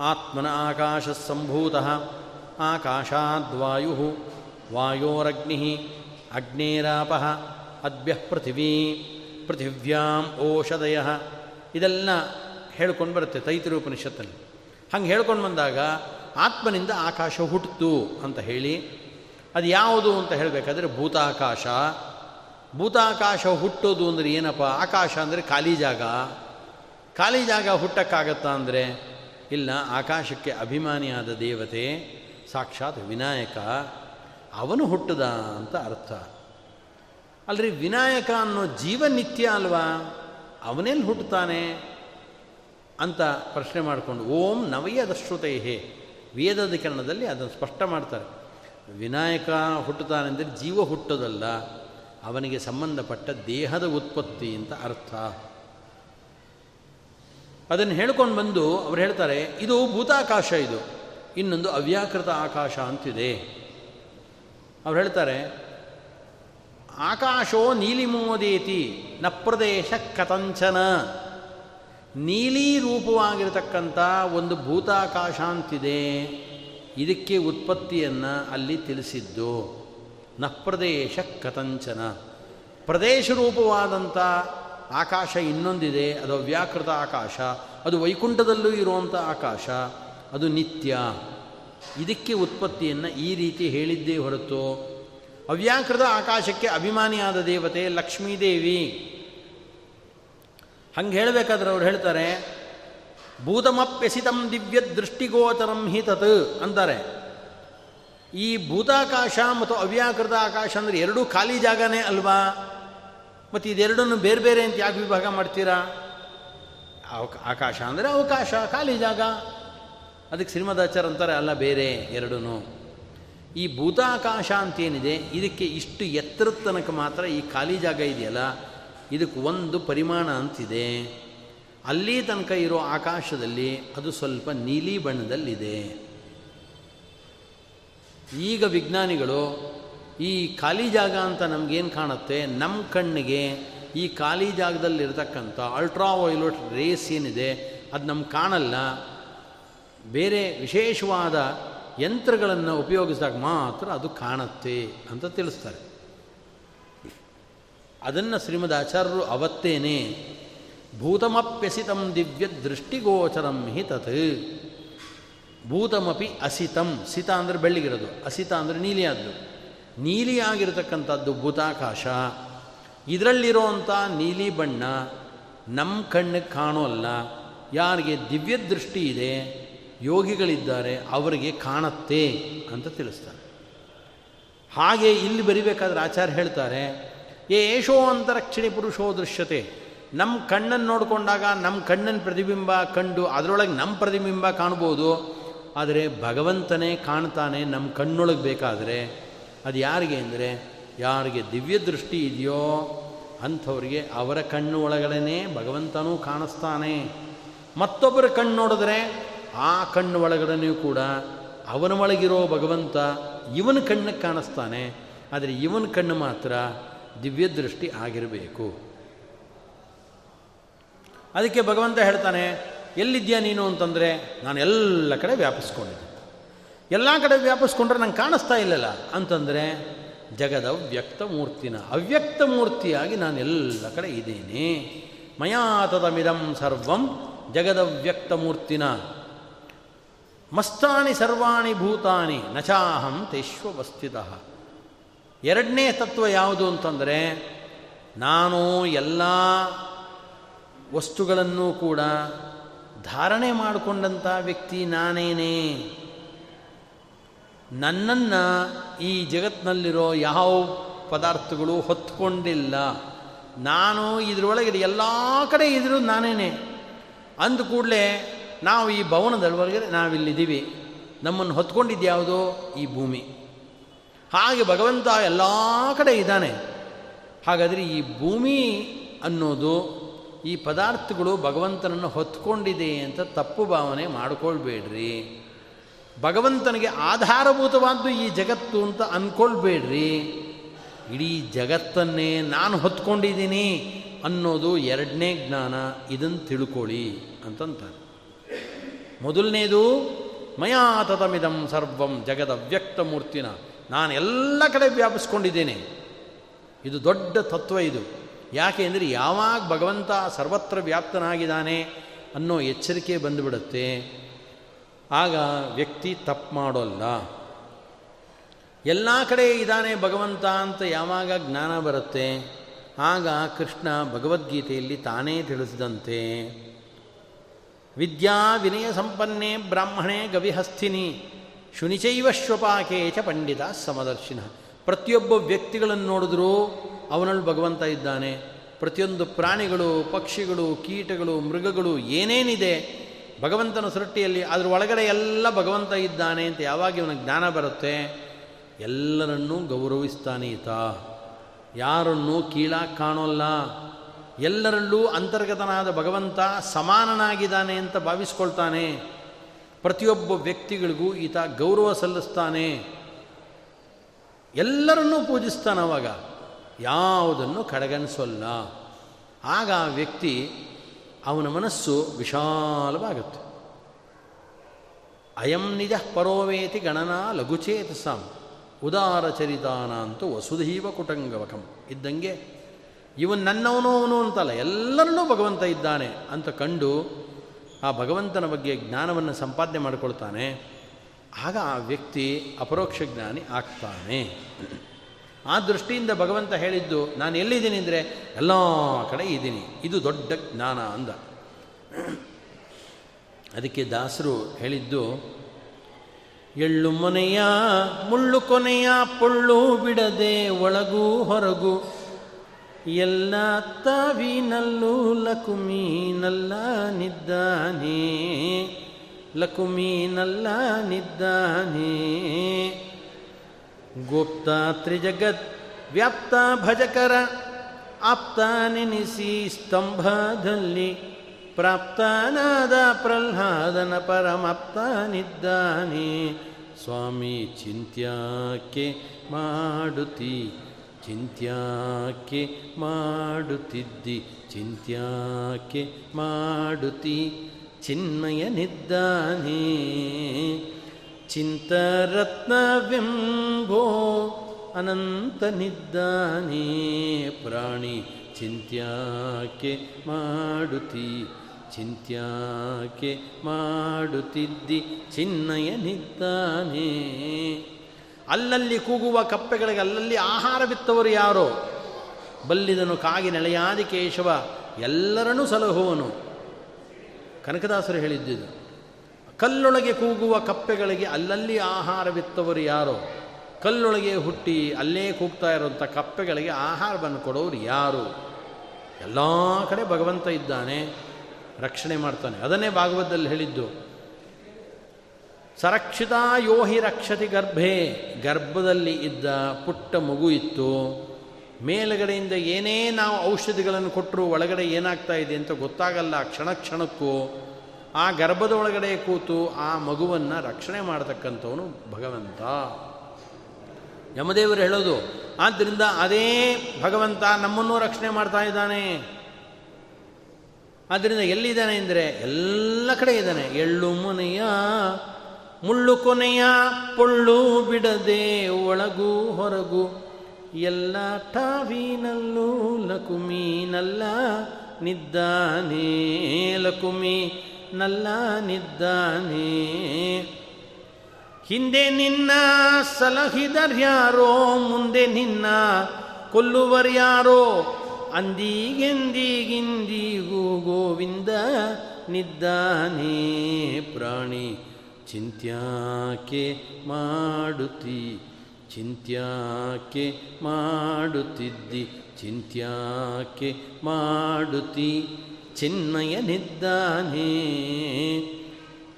ಆತ್ಮನ ಆಕಾಶ ಸಂಭೂತ ಆಕಾಶಾದ್ವಾಯು ವಾಯೋರಗ್ನಿ, ಅಗ್ನೇರಾಪ, ಅದ್ಭ್ಯ ಪೃಥಿವೀ, ಪೃಥಿವ್ಯಾಂ ಓಷಧಯ, ಇದೆಲ್ಲ ಹೇಳ್ಕೊಂಡು ಬರುತ್ತೆ ತೈತಿರೂಪನಿಷತ್ತಲ್ಲಿ. ಹಂಗೆ ಹೇಳ್ಕೊಂಡು ಬಂದಾಗ ಆತ್ಮನಿಂದ ಆಕಾಶ ಹುಟ್ಟಿತು ಅಂತ ಹೇಳಿ ಅದು ಯಾವುದು ಅಂತ ಹೇಳಬೇಕಾದ್ರೆ ಭೂತಾಕಾಶ. ಭೂತಾಕಾಶ ಹುಟ್ಟೋದು ಅಂದರೆ ಏನಪ್ಪ? ಆಕಾಶ ಅಂದರೆ ಖಾಲಿ ಜಾಗ. ಖಾಲಿ ಜಾಗ ಹುಟ್ಟಕ್ಕಾಗತ್ತಾ ಅಂದರೆ? ಇಲ್ಲ, ಆಕಾಶಕ್ಕೆ ಅಭಿಮಾನಿಯಾದ ದೇವತೆ, ಸಾಕ್ಷಾತ್ ವಿನಾಯಕ, ಅವನು ಹುಟ್ಟದ ಅಂತ ಅರ್ಥ. ಅಲ್ರಿ, ವಿನಾಯಕ ಅನ್ನೋ ಜೀವ ನಿತ್ಯ ಅಲ್ವಾ? ಅವನೇನು ಹುಟ್ಟುತ್ತಾನೆ ಅಂತ ಪ್ರಶ್ನೆ ಮಾಡಿಕೊಂಡು ಓಂ ನವಯದಶ್ರುತೈ ವೇದಧಿಕರಣದಲ್ಲಿ ಅದನ್ನು ಸ್ಪಷ್ಟ ಮಾಡ್ತಾರೆ. ವಿನಾಯಕ ಹುಟ್ಟುತ್ತಾನೆಂದರೆ ಜೀವ ಹುಟ್ಟೋದಲ್ಲ, ಅವನಿಗೆ ಸಂಬಂಧಪಟ್ಟ ದೇಹದ ಉತ್ಪತ್ತಿ ಅಂತ ಅರ್ಥ. ಅದನ್ನು ಹೇಳ್ಕೊಂಡು ಬಂದು ಅವ್ರು ಹೇಳ್ತಾರೆ, ಇದು ಭೂತಾಕಾಶ ಇದು, ಇನ್ನೊಂದು ಅವ್ಯಾಕೃತ ಆಕಾಶ ಅಂತಿದೆ. ಅವ್ರು ಹೇಳ್ತಾರೆ, ಆಕಾಶೋ ನೀಲಿಮೋದೇತಿ ನ ಪ್ರದೇಶ ಕಥಂಚನ. ನೀಲಿ ರೂಪವಾಗಿರತಕ್ಕಂಥ ಒಂದು ಭೂತಾಕಾಶ ಅಂತಿದೆ. ಇದಕ್ಕೆ ಉತ್ಪತ್ತಿಯನ್ನು ಅಲ್ಲಿ ತಿಳಿಸಿದ್ದು. ನ ಪ್ರದೇಶ ಕಥಂಚನ. ಪ್ರದೇಶ ರೂಪವಾದಂಥ ಆಕಾಶ ಇನ್ನೊಂದಿದೆ. ಅದು ವ್ಯಾಕೃತ ಆಕಾಶ. ಅದು ವೈಕುಂಠದಲ್ಲೂ ಇರುವಂಥ ಆಕಾಶ. ಅದು ನಿತ್ಯ. ಇದಕ್ಕೆ ಉತ್ಪತ್ತಿಯನ್ನು ಈ ರೀತಿ ಹೇಳಿದ್ದೇ ಹೊರತು ಅವ್ಯಾಕೃತ ಆಕಾಶಕ್ಕೆ ಅಭಿಮಾನಿಯಾದ ದೇವತೆ ಲಕ್ಷ್ಮೀದೇವಿ. ಹಂಗೆ ಹೇಳಬೇಕಾದ್ರೆ ಅವ್ರು ಹೇಳ್ತಾರೆ ಭೂತಮಪ್ಯಸಿತಂ ದಿವ್ಯ ದೃಷ್ಟಿಗೋಚರಂ ಹಿ ತತ್ ಅಂತಾರೆ ಈ ಭೂತಾಕಾಶ ಮತ್ತು ಅವ್ಯಾಕೃತ ಆಕಾಶ ಅಂದರೆ ಎರಡೂ ಖಾಲಿ ಜಾಗನೇ ಅಲ್ವಾ? ಮತ್ತು ಇದೆರಡನ್ನು ಬೇರೆ ಬೇರೆ ಅಂತ ಯಾಕೆ ವಿಭಾಗ ಮಾಡ್ತೀರಾ? ಆಕಾಶ ಅಂದರೆ ಅವಕಾಶ, ಖಾಲಿ ಜಾಗ. ಅದಕ್ಕೆ ಶ್ರೀಮದಾಚಾರ ಅಂತಾರೆ, ಅಲ್ಲ ಬೇರೆ ಎರಡೂ ಈ ಭೂತಾಕಾಶ ಅಂತೇನಿದೆ, ಇದಕ್ಕೆ ಇಷ್ಟು ಎತ್ತರದ ತನಕ ಮಾತ್ರ ಈ ಖಾಲಿ ಜಾಗ ಇದೆಯಲ್ಲ? ಇದಕ್ಕೆ ಒಂದು ಪರಿಮಾಣ ಅಂತಿದೆ. ಅಲ್ಲಿ ತನಕ ಇರೋ ಆಕಾಶದಲ್ಲಿ ಅದು ಸ್ವಲ್ಪ ನೀಲಿ ಬಣ್ಣದಲ್ಲಿದೆ. ಈಗ ವಿಜ್ಞಾನಿಗಳು ಈ ಖಾಲಿ ಜಾಗ ಅಂತ ನಮಗೇನು ಕಾಣುತ್ತೆ? ನಮ್ಮ ಕಣ್ಣಿಗೆ ಈ ಖಾಲಿ ಜಾಗದಲ್ಲಿರ್ತಕ್ಕಂಥ ಅಲ್ಟ್ರಾ ವೈಲೋಟ್ ರೇಸ್ ಏನಿದೆ, ಅದು ನಮ್ಗೆ ಕಾಣಲ್ಲ. ಬೇರೆ ವಿಶೇಷವಾದ ಯಂತ್ರಗಳನ್ನು ಉಪಯೋಗಿಸಿದಾಗ ಮಾತ್ರ ಅದು ಕಾಣುತ್ತೆ ಅಂತ ತಿಳಿಸ್ತಾರೆ. ಅದನ್ನು ಶ್ರೀಮದ್ ಆಚಾರ್ಯರು ಅವತ್ತೇನೆ ಭೂತಮಪ್ಯಸಿತಂ ದಿವ್ಯ ದೃಷ್ಟಿಗೋಚರಂ ಹಿ ತತ್. ಭೂತಮಪಿ ಅಸಿತಂ. ಸಿತ ಅಂದರೆ ಬೆಳ್ಳಿಗಿರೋದು. ಅಸಿತ ಅಂದರೆ ನೀಲಿಯಾದ್ದು. ನೀಲಿಯಾಗಿರತಕ್ಕಂಥದ್ದು ಭೂತಾಕಾಶ. ಇದರಲ್ಲಿರೋವಂಥ ನೀಲಿ ಬಣ್ಣ ನಮ್ಮ ಕಣ್ಣಿಗೆ ಕಾಣೋಲ್ಲ ಯಾರಿಗೆ ದಿವ್ಯ ದೃಷ್ಟಿ ಇದೆ, ಯೋಗಿಗಳಿದ್ದಾರೆ, ಅವರಿಗೆ ಕಾಣತ್ತೆ ಅಂತ ತಿಳಿಸ್ತಾರೆ. ಹಾಗೆ ಇಲ್ಲಿ ಬರಿಬೇಕಾದ್ರೆ ಆಚಾರ್ಯ ಹೇಳ್ತಾರೆ, ಏಷೋ ಅಂತರಕ್ಷಿಣಿ ಪುರುಷೋ ದೃಶ್ಯತೆ. ನಮ್ಮ ಕಣ್ಣನ್ನು ನೋಡಿಕೊಂಡಾಗ ನಮ್ಮ ಕಣ್ಣನ್ನು ಪ್ರತಿಬಿಂಬ ಕಂಡು ಅದರೊಳಗೆ ನಮ್ಮ ಪ್ರತಿಬಿಂಬ ಕಾಣ್ಬೋದು. ಆದರೆ ಭಗವಂತನೇ ಕಾಣ್ತಾನೆ ನಮ್ಮ ಕಣ್ಣೊಳಗೆ ಬೇಕಾದರೆ. ಅದು ಯಾರಿಗೆ ಅಂದರೆ ಯಾರಿಗೆ ದಿವ್ಯ ದೃಷ್ಟಿ ಇದೆಯೋ ಅಂಥವ್ರಿಗೆ ಅವರ ಕಣ್ಣು ಒಳಗಡೆನೇ ಭಗವಂತನೂ ಕಾಣಿಸ್ತಾನೆ. ಮತ್ತೊಬ್ಬರ ಕಣ್ಣು ನೋಡಿದ್ರೆ ಆ ಕಣ್ಣು ಒಳಗಡೆಯೂ ಕೂಡ ಅವನ ಒಳಗಿರೋ ಭಗವಂತ ಇವನ ಕಣ್ಣಿಗೆ ಕಾಣಿಸ್ತಾನೆ. ಆದರೆ ಇವನ ಕಣ್ಣು ಮಾತ್ರ ದಿವ್ಯ ದೃಷ್ಟಿ ಆಗಿರಬೇಕು. ಅದಕ್ಕೆ ಭಗವಂತ ಹೇಳ್ತಾನೆ ಎಲ್ಲಿದ್ಯಾ ನೀನು? ಅಂತಂದರೆ, ನಾನು ಎಲ್ಲ ಕಡೆ ವ್ಯಾಪಿಸ್ಕೊಂಡಿದ್ದೆ. ಎಲ್ಲ ಕಡೆ ವ್ಯಾಪಿಸ್ಕೊಂಡ್ರೆ ನಂಗೆ ಕಾಣಿಸ್ತಾ ಇಲ್ಲಲ್ಲ? ಅಂತಂದರೆ, ಜಗದ ವ್ಯಕ್ತ ಮೂರ್ತಿನ ಅವ್ಯಕ್ತ ಮೂರ್ತಿಯಾಗಿ ನಾನು ಎಲ್ಲ ಕಡೆ ಇದ್ದೇನೆ. ಮಯಾತದಮಿದಂ ಸರ್ವಂ ಜಗದವ್ಯಕ್ತ ಮೂರ್ತಿನ. ಮಸ್ತಾನಿ ಸರ್ವಾಣಿ ಭೂತಾನಿ ನಚಾಹಂ ತೇಶ್ವವಸ್ಥಿತ ಎರಡನೇ ತತ್ವ ಯಾವುದು ಅಂತಂದರೆ, ನಾನು ಎಲ್ಲ ವಸ್ತುಗಳನ್ನು ಕೂಡ ಧಾರಣೆ ಮಾಡಿಕೊಂಡಂಥ ವ್ಯಕ್ತಿ ನಾನೇನೇ. ನನ್ನನ್ನು ಈ ಜಗತ್ತಿನಲ್ಲಿರೋ ಯಾವ ಪದಾರ್ಥಗಳು ಹೊತ್ಕೊಂಡಿಲ್ಲ. ನಾನು ಇದರೊಳಗೆ ಎಲ್ಲ ಕಡೆ ಇದ್ರು ನಾನೇನೆ. ಅಂದ ಕೂಡಲೇ ನಾವು ಈ ಭವನದೊಳಗೆ ನಾವಿಲ್ಲಿದ್ದೀವಿ. ನಮ್ಮನ್ನು ಹೊತ್ಕೊಂಡಿದ್ದ್ಯಾವುದು ಈ ಭೂಮಿ. ಹಾಗೆ ಭಗವಂತ ಎಲ್ಲ ಕಡೆ ಇದ್ದಾನೆ. ಹಾಗಾದರೆ ಈ ಭೂಮಿ ಅನ್ನೋದು ಈ ಪದಾರ್ಥಗಳು ಭಗವಂತನನ್ನು ಹೊತ್ಕೊಂಡಿದೆ ಅಂತ ತಪ್ಪು ಭಾವನೆ ಮಾಡಿಕೊಳ್ಬೇಡ್ರಿ. ಭಗವಂತನಿಗೆ ಆಧಾರಭೂತವಾದ್ದು ಈ ಜಗತ್ತು ಅಂತ ಅಂದ್ಕೊಳ್ಬೇಡ್ರಿ ಇಡೀ ಜಗತ್ತನ್ನೇ ನಾನು ಹೊತ್ಕೊಂಡಿದ್ದೀನಿ ಅನ್ನೋದು ಎರಡನೇ ಜ್ಞಾನ ಇದನ್ನು ತಿಳ್ಕೊಳ್ಳಿ ಅಂತಂತಾರೆ. ಮೊದಲನೇದು, ಮಯಾ ತತಮಿದಂ ಸರ್ವಂ ಜಗದ ವ್ಯಕ್ತ ಮೂರ್ತಿನ. ನಾನು ಎಲ್ಲ ಕಡೆ ವ್ಯಾಪಿಸ್ಕೊಂಡಿದ್ದೇನೆ. ಇದು ದೊಡ್ಡ ತತ್ವ ಇದು. ಯಾಕೆ ಅಂದರೆ ಯಾವಾಗ ಭಗವಂತ ಸರ್ವತ್ರ ವ್ಯಾಪ್ತನಾಗಿದ್ದಾನೆ ಅನ್ನೋ ಎಚ್ಚರಿಕೆ ಬಂದುಬಿಡುತ್ತೆ. ಆಗ ವ್ಯಕ್ತಿ ತಪ್ಪು ಮಾಡೋಲ್ಲ. ಎಲ್ಲ ಕಡೆ ಇದ್ದಾನೆ ಭಗವಂತ ಅಂತ ಯಾವಾಗ ಜ್ಞಾನ ಬರುತ್ತೆ, ಆಗ ಕೃಷ್ಣ ಭಗವದ್ಗೀತೆಯಲ್ಲಿ ತಾನೇ ತಿಳಿಸಿದಂತೆ, ವಿದ್ಯಾ ವಿನಯ ಸಂಪನ್ನೆ ಬ್ರಾಹ್ಮಣೆ ಗವಿಹಸ್ತಿನಿ, ಶುನಿಚೈವ ಶ್ವಪಾಕೇಚ ಪಂಡಿತ ಸಮದರ್ಶಿನ. ಪ್ರತಿಯೊಬ್ಬ ವ್ಯಕ್ತಿಗಳನ್ನು ನೋಡಿದ್ರೂ ಅವನಲ್ಲಿ ಭಗವಂತ ಇದ್ದಾನೆ. ಪ್ರತಿಯೊಂದು ಪ್ರಾಣಿಗಳು, ಪಕ್ಷಿಗಳು, ಕೀಟಗಳು, ಮೃಗಗಳು ಏನೇನಿದೆ, ಭಗವಂತನ ಸೃಷ್ಟಿಯಲ್ಲಿ ಅದರ ಒಳಗಡೆ ಎಲ್ಲ ಭಗವಂತ ಇದ್ದಾನೆ ಅಂತ ಯಾವಾಗ ಇವನಿಗೆ ಜ್ಞಾನ ಬರುತ್ತೆ? ಎಲ್ಲರನ್ನೂ ಗೌರವಿಸ್ತಾನೆ ಈತ. ಯಾರನ್ನೂ ಕೀಳಾಗಿ ಕಾಣೋಲ್ಲ. ಎಲ್ಲರಲ್ಲೂ ಅಂತರ್ಗತನಾದ ಭಗವಂತ ಸಮಾನನಾಗಿದ್ದಾನೆ ಅಂತ ಭಾವಿಸ್ಕೊಳ್ತಾನೆ. ಪ್ರತಿಯೊಬ್ಬ ವ್ಯಕ್ತಿಗಳಿಗೂ ಈತ ಗೌರವ ಸಲ್ಲಿಸ್ತಾನೆ. ಎಲ್ಲರನ್ನೂ ಪೂಜಿಸ್ತಾನೆ ಅವಾಗ. ಯಾವುದನ್ನು ಕಡೆಗಣಿಸೋಲ್ಲ. ಆಗ ಆ ವ್ಯಕ್ತಿ ಅವನ ಮನಸ್ಸು ವಿಶಾಲವಾಗುತ್ತೆ. ಅಯಂ ನಿಜ ಪರೋವೇತಿ ಗಣನಾ ಲಘುಚೇತಸಾಂ. ಉದಾರ ಚರಿತಾನಂತೂ ವಸುಧೀವ ಕುಟಂಗವಕಂ. ಇದ್ದಂಗೆ ಇವನು ನನ್ನವನು ಅವನು ಅಂತಲ್ಲ ಎಲ್ಲರನ್ನೂ ಭಗವಂತ ಇದ್ದಾನೆ ಅಂತ ಕಂಡು ಆ ಭಗವಂತನ ಬಗ್ಗೆ ಜ್ಞಾನವನ್ನು ಸಂಪಾದನೆ ಮಾಡಿಕೊಳ್ತಾನೆ. ಆಗ ಆ ವ್ಯಕ್ತಿ ಅಪರೋಕ್ಷ ಜ್ಞಾನಿ ಆಗ್ತಾನೆ. ಆ ದೃಷ್ಟಿಯಿಂದ ಭಗವಂತ ಹೇಳಿದ್ದು, ನಾನು ಎಲ್ಲಿದ್ದೀನಿ ಅಂದರೆ ಎಲ್ಲ ಕಡೆ ಇದ್ದೀನಿ. ಇದು ದೊಡ್ಡ ಜ್ಞಾನ ಅಂದ. ಅದಕ್ಕೆ ದಾಸರು ಹೇಳಿದ್ದು, ಎಳ್ಳು ಮೊನೆಯ, ಮುಳ್ಳು ಕೊನೆಯ, ಪೊಳ್ಳು ಬಿಡದೆ ಒಳಗೂ ಹೊರಗು, ಎಲ್ಲ ತಾವಿನಲ್ಲೂ ಲಕುಮೀನಲ್ಲ ನಿದ್ದಾನೆ ಲಕುಮೀನಲ್ಲ ನಿದ್ದಾನೆ ಗುಪ್ತ ತ್ರಿಜಗತ್ ವ್ಯಾಪ್ತ ಭಜಕರ ಆಪ್ತ ನೆನೆಸಿ ಸ್ತಂಭದಲ್ಲಿ ಪ್ರಾಪ್ತನಾದ ಪ್ರಹ್ಲಾದನ ಪರಮಾಪ್ತನಿದ್ದಾನೆ. ಸ್ವಾಮಿ, ಚಿಂತ್ಯಾಕೆ ಮಾಡುತ್ತಿ ಚಿಂತ್ಯಾಕೆ ಮಾಡುತ್ತಿದ್ದಿ? ಚಿಂತ್ಯಾಕೆ ಮಾಡುತ್ತಿ ಚಿನ್ಮಯನಿದ್ದಾನೆ. ಚಿಂತರತ್ನವೆಂಬೋ ಅನಂತನಿದ್ದಾನೆ ಪ್ರಾಣಿ, ಚಿಂತ್ಯಾಕೆ ಮಾಡುತ್ತಿ ಚಿಂತ್ಯಾಕೆ ಮಾಡುತ್ತಿದ್ದಿ? ಚಿನ್ನಯನಿದ್ದಾನೆ ಅಲ್ಲಲ್ಲಿ ಕೂಗುವ ಕಪ್ಪೆಗಳಿಗೆ ಅಲ್ಲಲ್ಲಿ ಆಹಾರ ಬಿತ್ತವರು ಯಾರೋ? ಬಲ್ಲಿದನು ಕಾಗಿ ನೆಳೆಯಾದಿ ಕೇಶವ, ಎಲ್ಲರನ್ನೂ ಸಲಹುವನು. ಕನಕದಾಸರು ಹೇಳಿದ್ದಿದ್ದು ಕಲ್ಲೊಳಗೆ ಕೂಗುವ ಕಪ್ಪೆಗಳಿಗೆ ಅಲ್ಲಲ್ಲಿ ಆಹಾರ ವಿತ್ತವರು ಯಾರೋ? ಕಲ್ಲೊಳಗೆ ಹುಟ್ಟಿ ಅಲ್ಲೇ ಕೂಗ್ತಾ ಇರುವಂಥ ಕಪ್ಪೆಗಳಿಗೆ ಆಹಾರವನ್ನು ಕೊಡೋರು ಯಾರು? ಎಲ್ಲ ಕಡೆ ಭಗವಂತ ಇದ್ದಾನೆ, ರಕ್ಷಣೆ ಮಾಡ್ತಾನೆ. ಅದನ್ನೇ ಭಾಗವತದಲ್ಲಿ ಹೇಳಿದ್ದು. ಸರಕ್ಷಿತಾ ಯೋಹಿ ರಕ್ಷತಿ ಗರ್ಭೆ. ಗರ್ಭದಲ್ಲಿ ಇದ್ದ ಪುಟ್ಟ ಮಗು ಇತ್ತು. ಮೇಲುಗಡೆಯಿಂದ ಏನೇ ನಾವು ಔಷಧಿಗಳನ್ನು ಕೊಟ್ಟರು ಒಳಗಡೆ ಏನಾಗ್ತಾ ಇದೆ ಅಂತ ಗೊತ್ತಾಗಲ್ಲ. ಕ್ಷಣ ಕ್ಷಣಕ್ಕೂ ಆ ಗರ್ಭದ ಒಳಗಡೆ ಕೂತು ಆ ಮಗುವನ್ನು ರಕ್ಷಣೆ ಮಾಡತಕ್ಕಂಥವನು ಭಗವಂತ. ಯಮದೇವರು ಹೇಳೋದು ಆದ್ದರಿಂದ ಅದೇ ಭಗವಂತ ನಮ್ಮನ್ನು ರಕ್ಷಣೆ ಮಾಡ್ತಾ ಇದ್ದಾನೆ. ಆದ್ದರಿಂದ ಎಲ್ಲಿದ್ದಾನೆ ಅಂದರೆ ಎಲ್ಲ ಕಡೆ ಇದ್ದಾನೆ. ಎಳ್ಳು ಮುನೆಯ, ಮುಳ್ಳು ಕೊನೆಯ, ಪೊಳ್ಳು ಬಿಡದೆ, ಒಳಗೂ ಹೊರಗು, ಎಲ್ಲ ಟಾವಿನಲ್ಲೂ ಲಕುಮೀನಲ್ಲ ನಿದ್ದಾನೆ ಲಕುಮಿ. ನಲ್ಲ ನಿದ್ದಾನೆ. ಹಿಂದೆ ನಿನ್ನ ಸಲಹಿದರ್ಯಾರೋ ಮುಂದೆ ನಿನ್ನ ಕೊಲ್ಲುವರ್ಯಾರೋ ಅಂದಿಗೆಂದಿಗಿಂದಿಗೂ ಗೋವಿಂದ ನಿದ್ದಾನೆ. ಪ್ರಾಣಿ, ಚಿಂತ್ಯಾಕೆ ಮಾಡುತ್ತಿ? ಚಿಂತ್ಯಾಕೆ ಮಾಡುತ್ತಿದ್ದಿ? ಚಿಂತ್ಯಾಕೆ ಮಾಡುತ್ತಿ? ಚಿನ್ಮಯನಿದ್ದಾನೆ.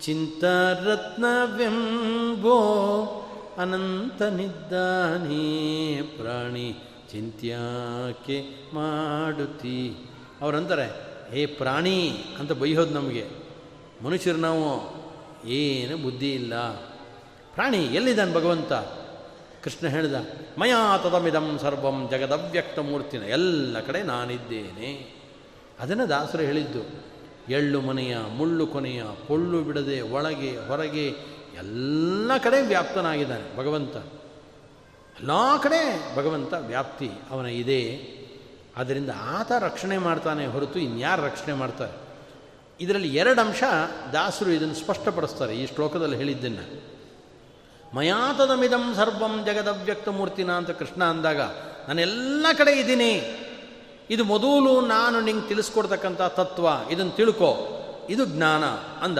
ಚಿಂತಾರತ್ನವೆಂಬೋ ಅನಂತನಿದ್ದಾನೆ. ಪ್ರಾಣಿ ಚಿಂತ್ಯಾಕೆ ಮಾಡುತ್ತಿ? ಅವರಂತಾರೆ ಏ ಪ್ರಾಣಿ, ಅಂತ ಬೈಯೋದು ನಮಗೆ. ಮನುಷ್ಯರು ನಾವು ಏನು ಬುದ್ಧಿ ಇಲ್ಲ. ಪ್ರಾಣಿ ಎಲ್ಲಿದ್ದಾನೆ ಭಗವಂತ? ಕೃಷ್ಣ ಹೇಳಿದ, ಮಯಾ ತದಮಿದಂ ಸರ್ವಂ ಜಗದವ್ಯಕ್ತ ಮೂರ್ತಿನ ಎಲ್ಲ ಕಡೆ ನಾನಿದ್ದೇನೆ. ಅದನ್ನು ದಾಸರು ಹೇಳಿದ್ದು. ಎಳ್ಳು ಮನೆಯ, ಮುಳ್ಳು ಕೊನೆಯ ಪೊಳ್ಳು ಬಿಡದೆ, ಒಳಗೆ, ಹೊರಗೆ, ಎಲ್ಲ ಕಡೆ ವ್ಯಾಪ್ತನಾಗಿದ್ದಾನೆ ಭಗವಂತ. ಎಲ್ಲ ಕಡೆ ಭಗವಂತ ವ್ಯಾಪ್ತಿ ಅವನ ಇದೆ. ಆದ್ದರಿಂದ ಆತ ರಕ್ಷಣೆ ಮಾಡ್ತಾನೆ ಹೊರತು ಇನ್ಯಾರು ರಕ್ಷಣೆ ಮಾಡ್ತಾರೆ? ಇದರಲ್ಲಿ ಎರಡು ಅಂಶ ದಾಸರು ಇದನ್ನು ಸ್ಪಷ್ಟಪಡಿಸ್ತಾರೆ ಈ ಶ್ಲೋಕದಲ್ಲಿ ಹೇಳಿದ್ದನ್ನು. ಮಯಾತದಮಿದಂ ಸರ್ವಂ ಜಗದವ್ಯಕ್ತ ಮೂರ್ತಿನ ಅಂತ ಕೃಷ್ಣ ಅಂದಾಗ, ನಾನೆಲ್ಲ ಕಡೆ ಇದ್ದೀನಿ. ಇದು ಮೊದಲು ನಾನು ನಿಂಗೆ ತಿಳಿಸ್ಕೊಡ್ತಕ್ಕಂಥ ತತ್ವ. ಇದನ್ನು ತಿಳ್ಕೊ. ಇದು ಜ್ಞಾನ ಅಂದ.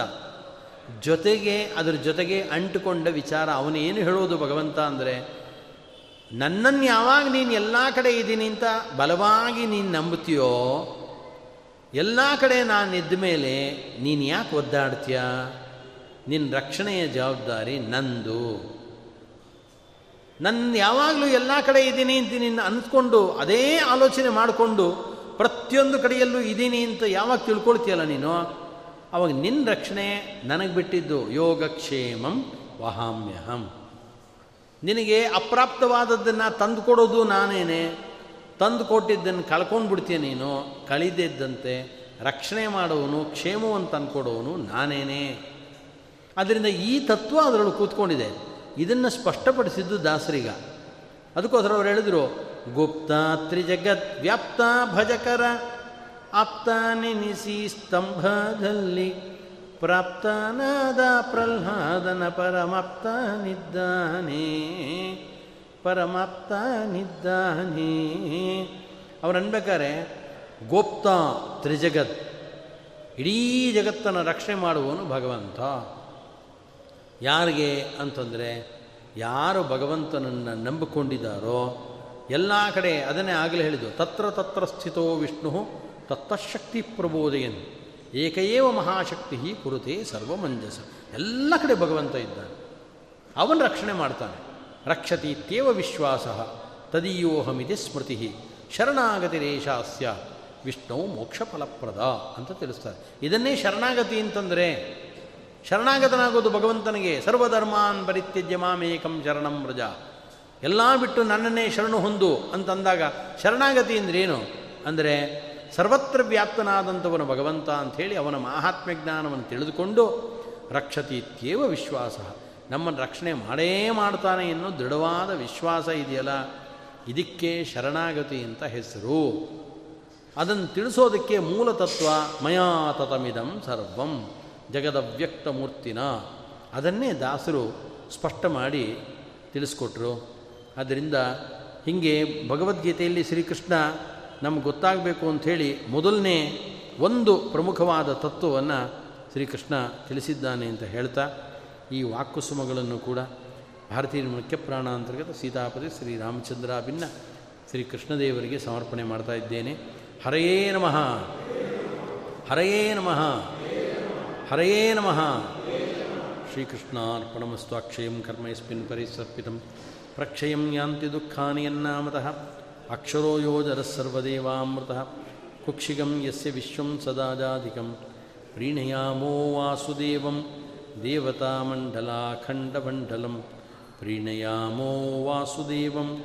ಜೊತೆಗೆ, ಅದರ ಜೊತೆಗೆ ಅಂಟುಕೊಂಡ ವಿಚಾರ ಅವನು ಏನು ಹೇಳೋದು ಭಗವಂತ ಅಂದರೆ ನನ್ನನ್ನು ಯಾವಾಗ ನೀನು ಎಲ್ಲ ಕಡೆ ಇದ್ದೀನಿ ಅಂತ ಬಲವಾಗಿ ನೀನು ನಂಬುತ್ತೀಯೋ, ಎಲ್ಲ ಕಡೆ ನಾನು ಇದ್ದ ಮೇಲೆ ನೀನು ಯಾಕೆ ಒದ್ದಾಡ್ತೀಯ? ನಿನ್ನ ರಕ್ಷಣೆಯ ಜವಾಬ್ದಾರಿ ನಂದು. ನನ್ನ ಯಾವಾಗಲೂ ಎಲ್ಲ ಕಡೆ ಇದ್ದೀನಿ ಅಂತ ನಿನ್ನ ಅಂದ್ಕೊಂಡು ಅದೇ ಆಲೋಚನೆ ಮಾಡಿಕೊಂಡು ಪ್ರತಿಯೊಂದು ಕಡೆಯಲ್ಲೂ ಇದ್ದೀನಿ ಅಂತ ಯಾವಾಗ ತಿಳ್ಕೊಳ್ತೀಯಲ್ಲ ನೀನು? ಅವಾಗ ನಿನ್ನ ರಕ್ಷಣೆ ನನಗೆ ಬಿಟ್ಟಿದ್ದು ಯೋಗಕ್ಷೇಮಂ ವಹಾಮ್ಯಹಂ. ನಿನಗೆ ಅಪ್ರಾಪ್ತವಾದದ್ದನ್ನು ತಂದು ಕೊಡೋದು ನಾನೇನೆ. ತಂದು ಕೊಟ್ಟಿದ್ದನ್ನು ಕಳ್ಕೊಂಡು ಬಿಡ್ತೀಯ ನೀನು. ಕಳಿದಿದ್ದಂತೆ ರಕ್ಷಣೆ ಮಾಡೋವನು, ಕ್ಷೇಮವನ್ನು ತಂದುಕೊಡೋನು ನಾನೇನೆ. ಅದರಿಂದ ಈ ತತ್ವ ಅದರೊಳಗೆ ಕೂತ್ಕೊಂಡಿದೆ. ಇದನ್ನು ಸ್ಪಷ್ಟಪಡಿಸಿದ್ದು ದಾಸರಿಗ. ಅದಕ್ಕೋಸ್ಕರ ಅವ್ರು ಹೇಳಿದರು ಗುಪ್ತ ತ್ರಿಜಗತ್ ವ್ಯಾಪ್ತ ಭಜಕರ ಆಪ್ತ ನೆನೆಸಿ ಸ್ತಂಭದಲ್ಲಿ ಪ್ರಾಪ್ತನಾದ ಪ್ರಹ್ಲಾದನ ಪರಮಾಪ್ತನಿದ್ದಾನೆ ಪರಮಾಪ್ತನಿದ್ದಾನೆ. ಅವ್ರು ಅನ್ಬೇಕಾರೆ ಗೋಪ್ತ ತ್ರಿಜಗತ್, ಇಡೀ ಜಗತ್ತನ್ನು ರಕ್ಷಣೆ ಮಾಡುವವನು ಭಗವಂತ. ಯಾರಿಗೆ ಅಂತಂದರೆ, ಯಾರು ಭಗವಂತನನ್ನು ನಂಬಿಕೊಂಡಿದ್ದಾರೋ, ಎಲ್ಲ ಕಡೆ ಅದನ್ನೇ ಆಗಲೇ ಹೇಳಿದ್ದು, ತತ್ರ ತತ್ರ ಸ್ಥಿತೋ ವಿಷ್ಣು ತತ್ತಶಕ್ತಿ ಪ್ರಬೋದಯನ್ ಏಕಏವ ಮಹಾಶಕ್ತಿ ಕುರುತೆ ಸರ್ವಮಂಜಸ. ಎಲ್ಲ ಕಡೆ ಭಗವಂತ ಇದ್ದಾನೆ. ಅವನು ರಕ್ಷಣೆ ಮಾಡ್ತಾನೆ. ರಕ್ಷತಿ ತೇವ ವಿಶ್ವಾಸ ತದೀಯೋಹಮಿದೆ ಸ್ಮೃತಿ ಶರಣಾಗತಿರೇಶಾಸ್ಯ ವಿಷ್ಣು ಮೋಕ್ಷ ಫಲಪ್ರದ ಅಂತ ತಿಳಿಸ್ತಾರೆ. ಇದನ್ನೇ ಶರಣಾಗತಿ ಅಂತಂದರೆ ಶರಣಾಗತನಾಗೋದು ಭಗವಂತನಿಗೆ ಸರ್ವಧರ್ಮಾನ್ ಪರಿತ್ಯಜ್ಯ ಮಾಮೇಕಂ ಶರಣಂ ವ್ರಜ. ಎಲ್ಲ ಬಿಟ್ಟು ನನ್ನನ್ನೇ ಶರಣು ಹೊಂದು ಅಂತಂದಾಗ ಶರಣಾಗತಿ ಅಂದ್ರೇನು? ಅಂದರೆ ಸರ್ವತ್ರ ವ್ಯಾಪ್ತನಾದಂಥವನು ಭಗವಂತ ಅಂಥೇಳಿ ಅವನ ಮಹಾತ್ಮ್ಯ ಜ್ಞಾನವನ್ನು ತಿಳಿದುಕೊಂಡು ರಕ್ಷತಿ ಇತ್ಯೇವ ವಿಶ್ವಾಸ. ನಮ್ಮನ್ನು ರಕ್ಷಣೆ ಮಾಡೇ ಮಾಡ್ತಾನೆ ಎನ್ನೋ ದೃಢವಾದ ವಿಶ್ವಾಸ ಇದೆಯಲ್ಲ? ಇದಕ್ಕೆ ಶರಣಾಗತಿ ಅಂತ ಹೆಸರು. ಅದನ್ನು ತಿಳಿಸೋದಕ್ಕೆ ಮೂಲ ತತ್ವ ಮಯಾ ತತಮಿದಂ ಸರ್ವಂ. ಜಗದವ್ಯಕ್ತ ಮೂರ್ತಿನ ಅದನ್ನೇ ದಾಸರು ಸ್ಪಷ್ಟ ಮಾಡಿ ತಿಳಿಸ್ಕೊಟ್ರು. ಆದ್ದರಿಂದ ಹೀಗೆ ಭಗವದ್ಗೀತೆಯಲ್ಲಿ ಶ್ರೀಕೃಷ್ಣ ನಮ್ಗೆ ಗೊತ್ತಾಗಬೇಕು ಅಂಥೇಳಿ ಮೊದಲನೇ ಒಂದು ಪ್ರಮುಖವಾದ ತತ್ವವನ್ನು ಶ್ರೀಕೃಷ್ಣ ತಿಳಿಸಿದ್ದಾನೆ ಅಂತ ಹೇಳ್ತಾ, ಈ ವಾಕುಸುಮಗಳನ್ನು ಕೂಡ ಭಾರತೀಯ ಮುಖ್ಯ ಪ್ರಾಣಾಂತರ್ಗತ ಸೀತಾಪತಿ ಶ್ರೀ ಭಿನ್ನ ಶ್ರೀ ಕೃಷ್ಣದೇವರಿಗೆ ಸಮರ್ಪಣೆ ಮಾಡ್ತಾ ಇದ್ದೇನೆ. ಹರಯೇ ನಮಃ. ಹರಯೇ ನಮಃ. ಹರಯೇ ನಮಃ. ಶ್ರೀಕೃಷ್ಣಾರ್ಪಣಮಸ್ತ್ವಾಕ್ಷಯಂ ಕರ್ಮ ಯಸ್ಮಿನ್ ಪರಿಸರ್ಪಿತಂ. ಪ್ರಕ್ಷಯಂ ಯಾಂತಿ ದುಃಖಾನಿ ಯನ್ನಾಮತಃ. ಅಕ್ಷರೋ ಯೋಜರಸ್ಸರ್ವದೇವಾಮೃತಃ ಕುಕ್ಷಿಗಂ ಯಸ್ಯ ವಿಶ್ವಂ ಸದಾಜಾಧಿಕಂ. ಪ್ರೀಣಯಾಮೋ ವಾಸುದೇವಂ. ದೇವತಾಮಂಡಲಾಖಂಡಮಂಡಲಂ. ಪ್ರೀಣಯಾಮೋ ವಾಸುದೇವಂ.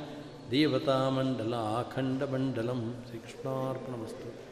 ದೇವತಾಮಂಡಲಾಖಂಡಮಂಡಲಂ. ಶ್ರೀಕೃಷ್ಣಾರ್ಪಣಮಸ್ತು.